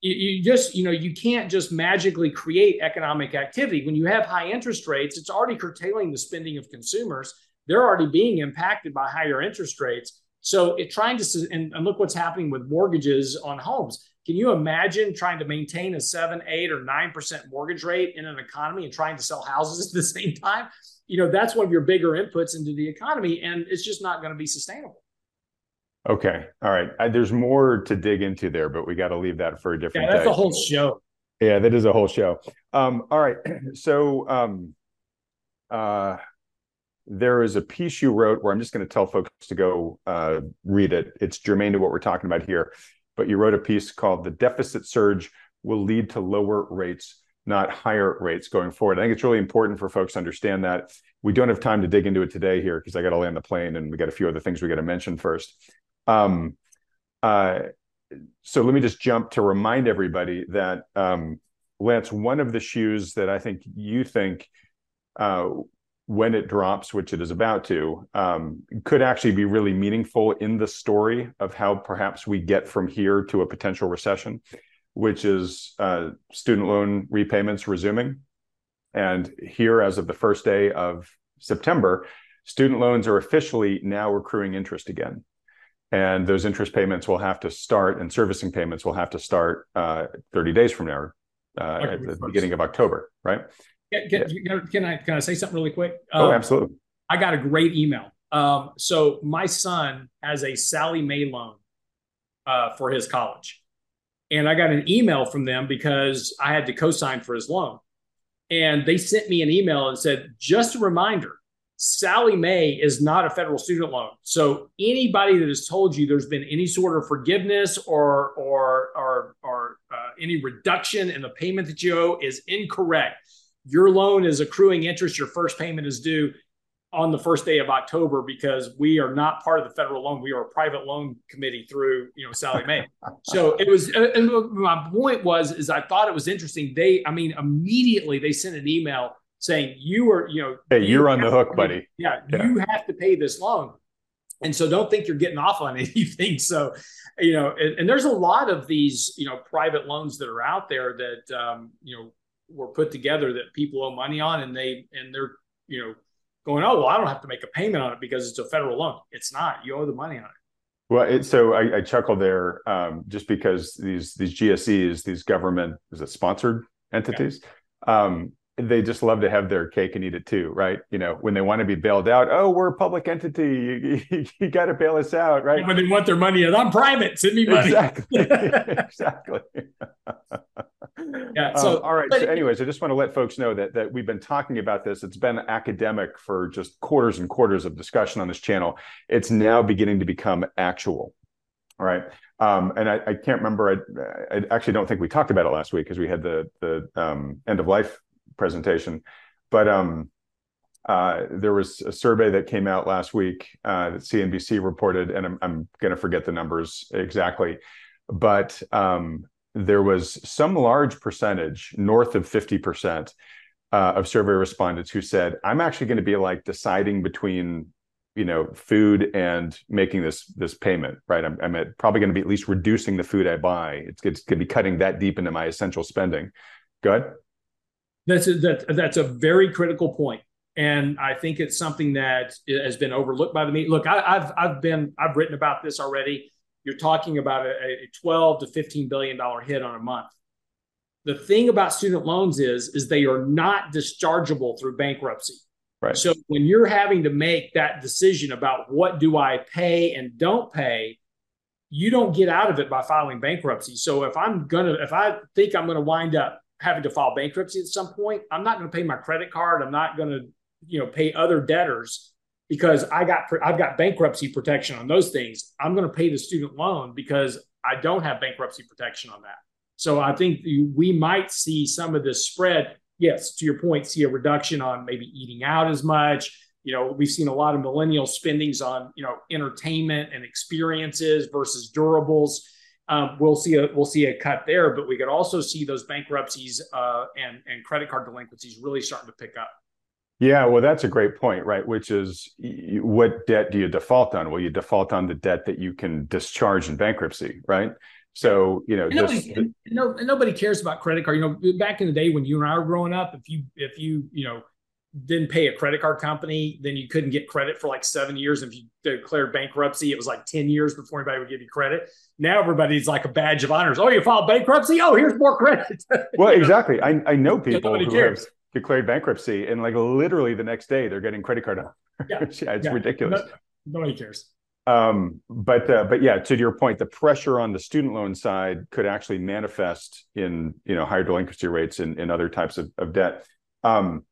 You, you just, you know, you can't just magically create economic activity. When you have high interest rates, it's already curtailing the spending of consumers they're already being impacted by higher interest rates. So it trying to and, and, look what's happening with mortgages on homes. Can you imagine trying to maintain a seven, eight, or nine percent mortgage rate in an economy and trying to sell houses [LAUGHS] at the same time? You know, that's one of your bigger inputs into the economy, and it's just not going to be sustainable. Okay. All right. I, there's more to dig into there, but we got to leave that for a different yeah, that's day. a whole show. Yeah, that is a whole show. Um, all right, [CLEARS THROAT] so um, uh, there is a piece you wrote where I'm just going to tell folks to go uh, read it. It's germane to what we're talking about here, but you wrote a piece called "The Deficit Surge Will Lead to Lower Rates." Not higher rates going forward. I think it's really important for folks to understand that. We don't have time to dig into it today here because I got to land the plane and we got a few other things we got to mention first. Um, uh, so let me just jump to remind everybody that um, Lance, one of the shoes that I think you think uh, when it drops, which it is about to, um, could actually be really meaningful in the story of how perhaps we get from here to a potential recession, which is uh, student loan repayments resuming. And here, as of the first day of September, student loans are officially now accruing interest again. And those interest payments will have to start and servicing payments will have to start uh, 30 days from now uh, at the beginning of october right can, can, i can i say something really quick? Oh um, absolutely. I got a great email. Um, so my son has a Sallie Mae loan uh, for his college. And i got an email from them because i had to co-sign for his loan. And they sent me an email and said just a reminder Sallie Mae is not a federal student loan. So anybody that has told you there's been any sort of forgiveness or or or, or uh, any reduction in the payment that you owe is incorrect. Your loan is accruing interest. Your first payment is due on the first day of October because we are not part of the federal loan. We are a private loan committee through, you know, Sallie Mae. so it was, and my point was, is I thought it was interesting. They, I mean, immediately they sent an email saying you are, you know, hey, you're on the hook, buddy. Yeah, yeah, you have to pay this loan. And so don't think you're getting off on [LAUGHS] anything. So, you know, and, and there's a lot of these, you know, private loans that are out there that, um, you know, were put together that people owe money on and they, and they're, you know, going, oh, well, I don't have to make a payment on it because it's a federal loan. It's not. You owe the money on it. Well, it, so I, I chuckle there um, just because these these GSEs, these government is it sponsored entities, yeah. um, they just love to have their cake and eat it too, right? You know, when they want to be bailed out, oh, we're a public entity, you, you, [LAUGHS] you got to bail us out, right? When they want their money, I'm private, send me money. Exactly, [LAUGHS] exactly. yeah. So, um, all right. But, so, anyways, I just want to let folks know that that we've been talking about this. It's been academic for just quarters and quarters of discussion on this channel. It's now beginning to become actual. All right. Um, and I, I, can't remember. I, I, actually don't think we talked about it last week because we had the the um, end of life presentation. But um, uh, there was a survey that came out last week uh, that CNBC reported, and I'm, I'm going to forget the numbers exactly, but um, there was some large percentage, north of 50%, uh, of survey respondents who said, I'm actually going to be like deciding between you know food and making this this payment right? I'm, I'm probably going to be at least reducing the food i buy. It's, it's going to be cutting that deep into my essential spending. Good that's a, that, that's a very critical point, and I think it's something that has been overlooked by the media. Look, I, have I've been I've written about this already. You're talking about a, a 12 to 15 billion dollar hit on a month. The thing about student loans is is they are not dischargeable through bankruptcy. Right. So when you're having to make that decision about what do I pay and don't pay, you don't get out of it by filing bankruptcy. So if I'm gonna, if I think I'm gonna wind up having to file bankruptcy at some point, I'm not going to pay my credit card. I'm not going to, you know, pay other debtors because I got I've got bankruptcy protection on those things. I'm going to pay the student loan because I don't have bankruptcy protection on that. So I think we might see some of this spread. Yes, to your point, see a reduction on maybe eating out as much. You know, we've seen a lot of millennial spendings on you know entertainment and experiences versus durables um, we'll see a we'll see a cut there, but we could also see those bankruptcies uh, and and credit card delinquencies really starting to pick up. Yeah, well, that's a great point, right? Which is what debt do you default on? Well, you default on the debt that you can discharge in bankruptcy, right? So you know, and nobody, this, and no, and nobody cares about credit card. You know, back in the day when you and I were growing up, if you if you you know didn't pay a credit card company, then you couldn't get credit for like seven years. If you declared bankruptcy, it was like 10 years before anybody would give you credit. Now everybody's like a badge of honors. Oh, you filed bankruptcy? Oh, here's more credit. [LAUGHS] well, exactly. I, I know people who cares. have declared bankruptcy and like literally the next day they're getting credit card. yeah, [LAUGHS] yeah, it's yeah. ridiculous. No, nobody cares. Um, but uh, but yeah, to your point, the pressure on the student loan side could actually manifest in you know higher delinquency rates in, in other types of, of debt. Um,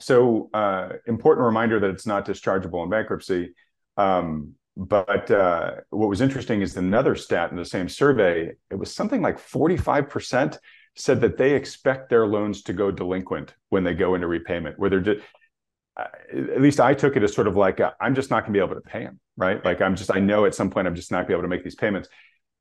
so uh, important reminder that it's not dischargeable in bankruptcy. Um, but uh, what was interesting is another stat in the same survey. It was something like forty five percent said that they expect their loans to go delinquent when they go into repayment, where they're just at least I took it as sort of like i am just not going to be able to pay them, right? Like I'm just I know at some point I'm just not going to be able to make these payments.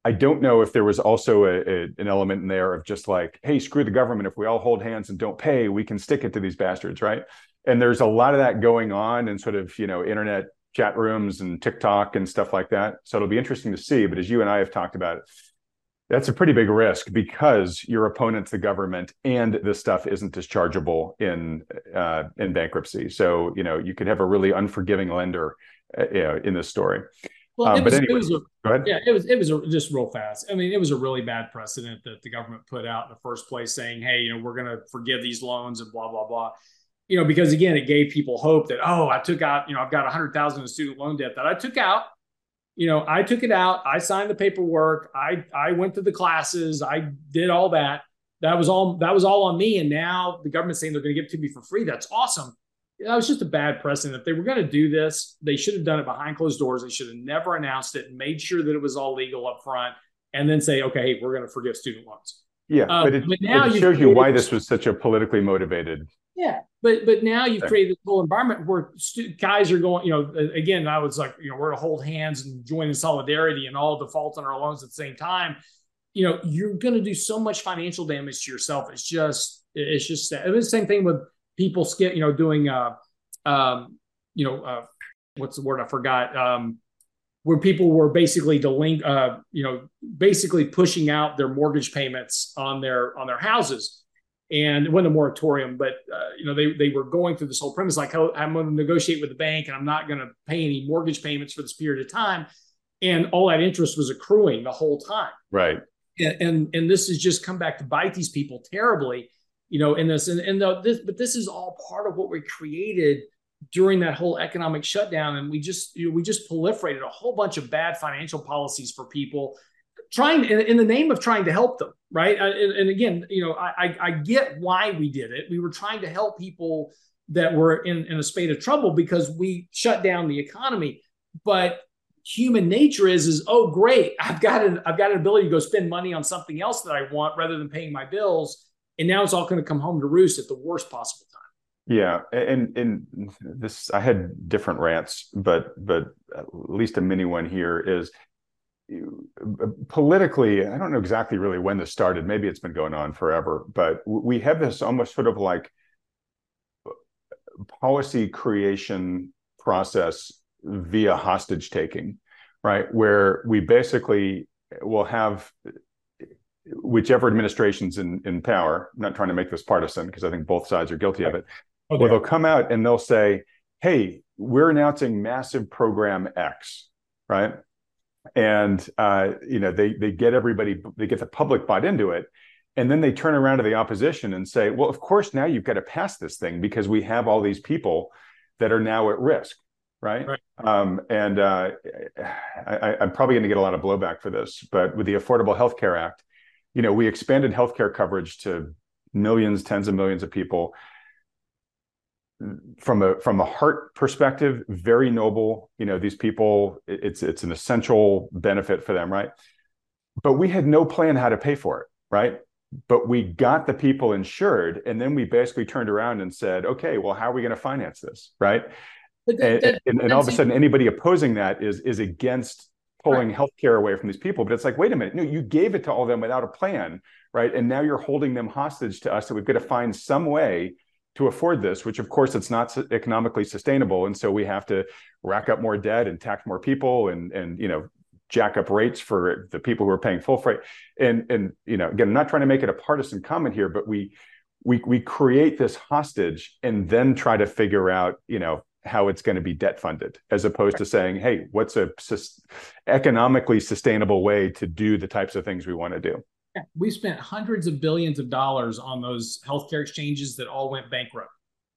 I don't know if there was also a, a, an element in there of just like, hey, screw the government. If we all hold hands and don't pay, we can stick it to these bastards, right? And there's a lot of that going on in sort of you know internet chat rooms and TikTok and stuff like that. So it'll be interesting to see. But as you and I have talked about, that's a pretty big risk because your opponent's the government and this stuff isn't dischargeable in uh, in bankruptcy. So you know you could have a really unforgiving lender uh, you know, in this story. Well, um, was, but anyway, a, go ahead. Yeah, it was it was a, just real fast. I mean, it was a really bad precedent that the government put out in the first place, saying, "Hey, you know, we're going to forgive these loans and blah blah blah." You know, because again, it gave people hope that oh, I took out, you know, I've got a hundred thousand in student loan debt that I took out you know, I took it out. I signed the paperwork. I I went to the classes. I did all that. That was all. That was all on me. And now the government's saying they're going to give it to me for free. That's awesome. That was just a bad precedent. If they were going to do this, they should have done it behind closed doors. They should have never announced it made sure that it was all legal up front, and then say, okay, hey, we're going to forgive student loans. Yeah, um, but it, but now it shows you why this was such a politically motivated yeah, but but now you've created this whole environment where stu- guys are going. You know, again, I was like, you know, we're to hold hands and join in solidarity and all default on our loans at the same time. You know, you're going to do so much financial damage to yourself. It's just, it's just. It was the same thing with people skip. You know, doing, uh, um, you know, uh, what's the word I forgot. Um, where people were basically delinq- uh, you know, basically pushing out their mortgage payments on their on their houses and it wasn't a moratorium, but uh, you know they they were going through this whole premise like oh, I'm going to negotiate with the bank and I'm not going to pay any mortgage payments for this period of time, and all that interest was accruing the whole time. Right. And and, and this has just come back to bite these people terribly, you know. In this and and the, this, but this is all part of what we created during that whole economic shutdown, and we just you know, we just proliferated a whole bunch of bad financial policies for people trying in, in, the name of trying to help them right? And, and again you know I, I get why we did it. We were trying to help people that were in, in a spate of trouble because we shut down the economy. But human nature is is oh great. I've got an i've got an ability to go spend money on something else that i want rather than paying my bills and now it's all going to come home to roost at the worst possible time yeah and and this i had different rants but but at least a mini one here is politically, I don't know exactly really when this started. Maybe it's been going on forever, but we have this almost sort of like policy creation process via hostage taking, right? Where we basically will have whichever administration's in, in power. I'm not trying to make this partisan because I think both sides are guilty of it. Okay. Well, they'll come out and they'll say, hey, we're announcing massive program X, right? and uh, you know they they get everybody they get the public bought into it and then they turn around to the opposition and say well of course now you've got to pass this thing because we have all these people that are now at risk right, right. Um, and uh, I, am probably going to get a lot of blowback for this but with the affordable health care act you know we expanded healthcare coverage to millions tens of millions of people. From a from a heart perspective very noble. You know these people it's it's an essential benefit for them right? But we had no plan how to pay for it right? But we got the people insured and then we basically turned around and said okay well how are we going to finance this? Right? That, and, and, all of a sudden anybody opposing that is is against pulling right. healthcare away from these people but it's like wait a minute no you gave it to all of them without a plan right and now you're holding them hostage to us that we've got to find some way to afford this, which of course it's not economically sustainable, and so we have to rack up more debt and tax more people, and and you know jack up rates for the people who are paying full freight. And and you know again, I'm not trying to make it a partisan comment here, but we we we create this hostage and then try to figure out you know how it's going to be debt funded as opposed to saying hey what's a sus- economically sustainable way to do the types of things we want to do we spent hundreds of billions of dollars on those healthcare exchanges that all went bankrupt.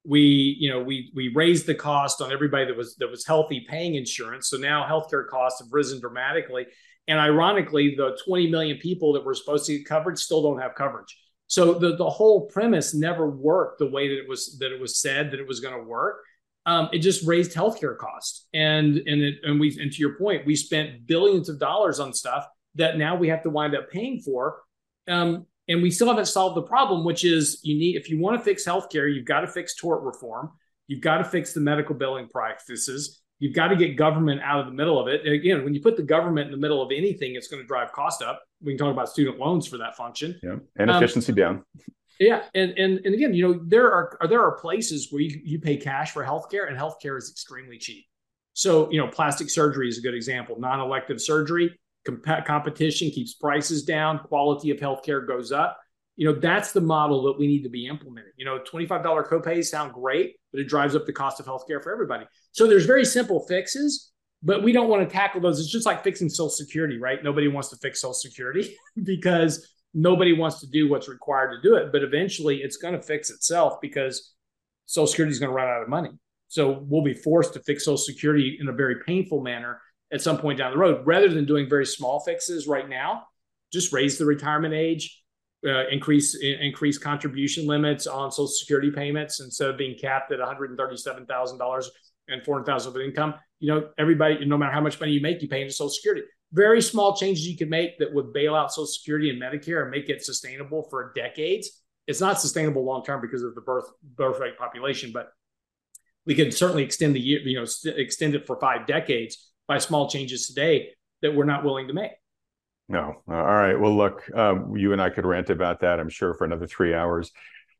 we you know we we raised the cost on everybody that was that was healthy paying insurance so now healthcare costs have risen dramatically. And ironically the 20 million people that were supposed to get coverage still don't have coverage. So the, the whole premise never worked the way that it was that it was said that it was going to work um, it just raised healthcare costs and and it, and we and to your point we spent billions of dollars on stuff that now we have to wind up paying for um, and we still haven't solved the problem, which is you need if you want to fix healthcare, you've got to fix tort reform, you've got to fix the medical billing practices, you've got to get government out of the middle of it. And again, when you put the government in the middle of anything, it's going to drive cost up. We can talk about student loans for that function. Yeah, and um, efficiency um, down. Yeah, and and and again, you know, there are there are places where you, you pay cash for healthcare, and healthcare is extremely cheap. So, you know, plastic surgery is a good example. Non-elective surgery, comp- competition keeps prices down, quality of healthcare goes up. You know, that's the model that we need to be implementing. You know, $25 copays sound great, but it drives up the cost of healthcare for everybody. So there's very simple fixes, but we don't want to tackle those. It's just like fixing Social Security, right? Nobody wants to fix Social Security [LAUGHS] because nobody wants to do what's required to do it. But eventually it's going to fix itself because Social Security is going to run out of money. So we'll be forced to fix Social Security in a very painful manner at some point down the road, rather than doing very small fixes right now. Just raise the retirement age, uh, increase increase contribution limits on Social Security payments instead of being capped at one hundred and thirty seven thousand dollars and four hundred thousand of income. You know, everybody, no matter how much money you make, you pay into Social Security. Very small changes you could make that would bail out Social Security and Medicare and make it sustainable for decades. It's not sustainable long term because of the birth birth rate population, but we could certainly extend the year, you know, st- extend it for five decades by small changes today that we're not willing to make. No. All right. Well, look, um, you and I could rant about that, I'm sure, for another three hours.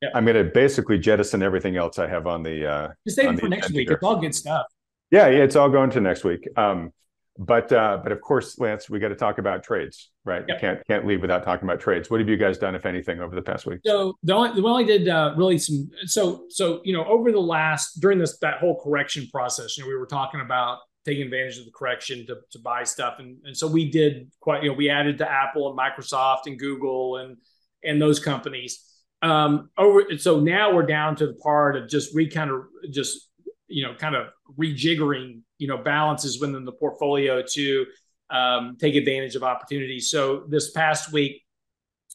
Yeah. I'm going to basically jettison everything else I have on the. Uh, Just save it for next week. Here. It's all good stuff. Yeah, yeah, it's all going to next week. Um, but uh, but of course, Lance, we got to talk about trades, right? Yep. can't can't leave without talking about trades. What have you guys done, if anything, over the past week? So the only, we only did uh, really some. So so you know, over the last during this that whole correction process, you know, we were talking about taking advantage of the correction to, to buy stuff. And, and so we did quite, you know, we added to Apple and Microsoft and Google and, and those companies. Um, over, so now we're down to the part of just re kind of just, you know, kind of rejiggering, you know, balances within the portfolio to um, take advantage of opportunities. So this past week,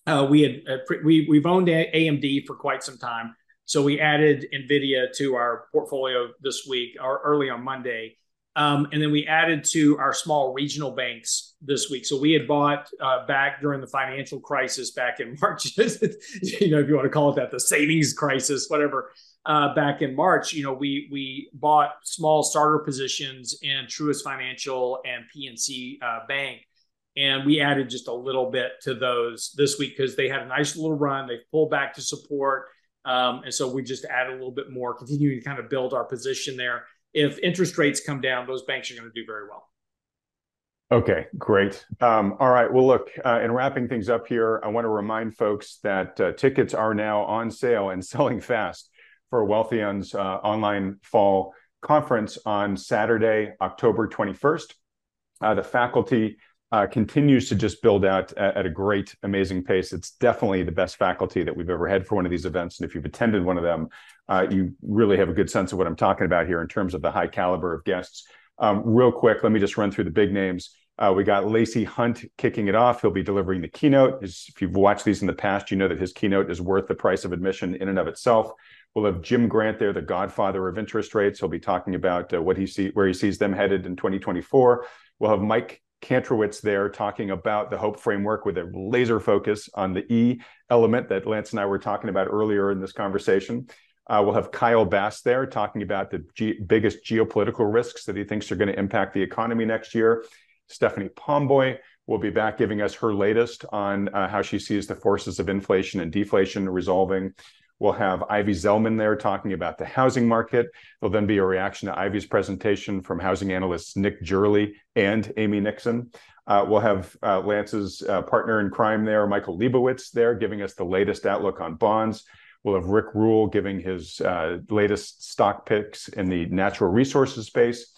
uh, we had uh, we we've owned AMD for quite some time. So we added Nvidia to our portfolio this week or early on Monday. Um, and then we added to our small regional banks this week. So we had bought uh, back during the financial crisis back in [LAUGHS] March, [LAUGHS] you know, if you want to call it that, the savings crisis, whatever. Uh, back in March, you know, we we bought small starter positions in Truist Financial and PNC uh, Bank, and we added just a little bit to those this week because they had a nice little run. They pulled back to support, um, and so we just added a little bit more, continuing to kind of build our position there if interest rates come down, those banks are going to do very well. Okay, great. Um, all right. Well, look, uh, in wrapping things up here, I want to remind folks that uh, tickets are now on sale and [LAUGHS] selling fast for Wealthion's uh, online fall conference on Saturday, October 21st. Uh, the faculty uh, continues to just build out at, at, a great, amazing pace. It's definitely the best faculty that we've ever had for one of these events. And if you've attended one of them, uh, you really have a good sense of what I'm talking about here in terms of the high caliber of guests. Um, real quick, let me just run through the big names. Uh, we got Lacey Hunt kicking it off. He'll be delivering the keynote. If you've watched these in the past, you know that his keynote is worth the price of admission in and of itself. We'll have Jim Grant there, the godfather of interest rates. He'll be talking about uh, what he see, where he sees them headed in 2024. We'll have Mike Kantrowitz there talking about the Hope framework with a laser focus on the E element that Lance and I were talking about earlier in this conversation. Uh, we'll have Kyle Bass there talking about the biggest geopolitical risks that he thinks are going to impact the economy next year. Stephanie Pomboy will be back giving us her latest on uh, how she sees the forces of inflation and deflation resolving. We'll have Ivy Zelman there talking about the housing market. There'll then be a reaction to Ivy's presentation from housing analysts Nick Gerli and Amy Nixon. Uh, we'll have uh, Lance's uh, partner in crime there, Michael Lebowitz, there giving us the latest outlook on bonds. We'll have Rick Rule giving his uh, latest stock picks in the natural resources space.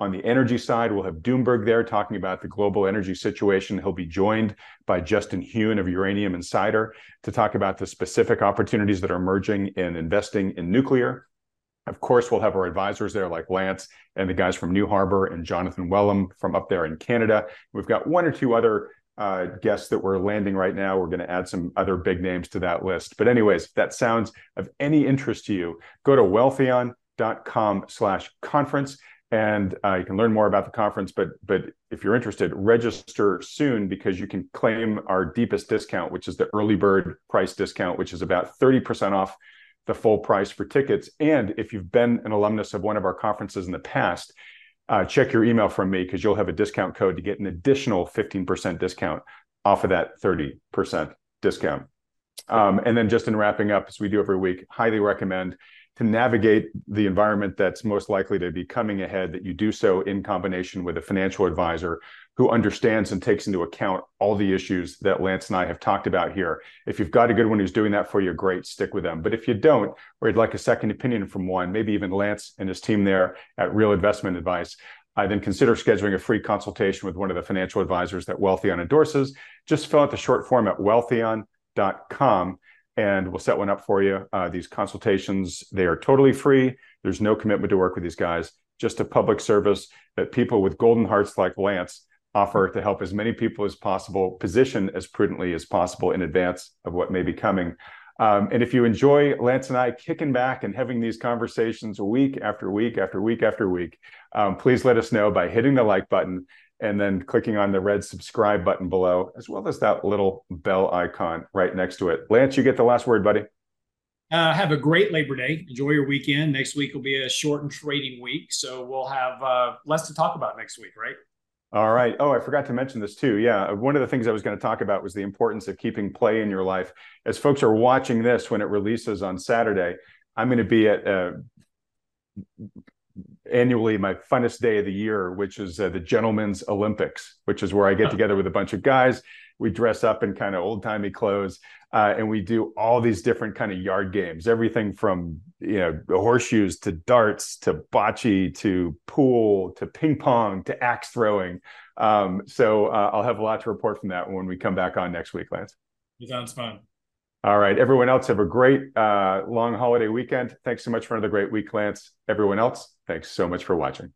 On the energy side, we'll have Doomberg there talking about the global energy situation. He'll be joined by Justin Huhn of Uranium Insider to talk about the specific opportunities that are emerging in investing in nuclear. Of course, we'll have our advisors there like Lance and the guys from New Harbor and Jonathan Wellum from up there in Canada. We've got one or two other uh, guests that we're landing right now. We're going to add some other big names to that list. But anyways, if that sounds of any interest to you, go to wealthion.com slash conference and uh, you can learn more about the conference. But but if you're interested, register soon because you can claim our deepest discount, which is the early bird price discount, which is about 30% off the full price for tickets. And if you've been an alumnus of one of our conferences in the past, uh, check your email from me because you'll have a discount code to get an additional 15% discount off of that 30% discount. Um, and then just in wrapping up, as we do every week, highly recommend to navigate the environment that's most likely to be coming ahead, that you do so in combination with a financial advisor who understands and takes into account all the issues that Lance and I have talked about here. If you've got a good one who's doing that for you, great, stick with them. But if you don't, or you'd like a second opinion from one, maybe even Lance and his team there at Real Investment Advice, I then consider scheduling a free consultation with one of the financial advisors that Wealthion endorses. Just fill out the short form at wealthion.com and we'll set one up for you. Uh, these consultations, they are totally free. There's no commitment to work with these guys, just a public service that people with golden hearts like Lance offer to help as many people as possible position as prudently as possible in advance of what may be coming. Um, and if you enjoy Lance and I kicking back and having these conversations week after week after week after week, um, please let us know by hitting the like button and then clicking on the red subscribe button below, as well as that little bell icon right next to it. Lance, you get the last word, buddy. Uh, have a great Labor Day. Enjoy your weekend. Next week will be a shortened trading week, so we'll have uh, less to talk about next week, right? All right. Oh, I forgot to mention this too. Yeah. One of the things I was going to talk about was the importance of keeping play in your life. As folks are watching this when it releases on Saturday, I'm going to be at uh, annually my funnest day of the year, which is uh, the Gentlemen's Olympics, which is where I get together with a bunch of guys. We dress up in kind of old timey clothes, uh, and we do all these different kind of yard games, everything from you know horseshoes to darts to bocce to pool to ping pong to axe throwing. Um, so uh, I'll have a lot to report from that when we come back on next week, Lance. It sounds fun. All right. Everyone else, have a great uh, long holiday weekend. Thanks so much for another great week, Lance. Everyone else, thanks so much for watching.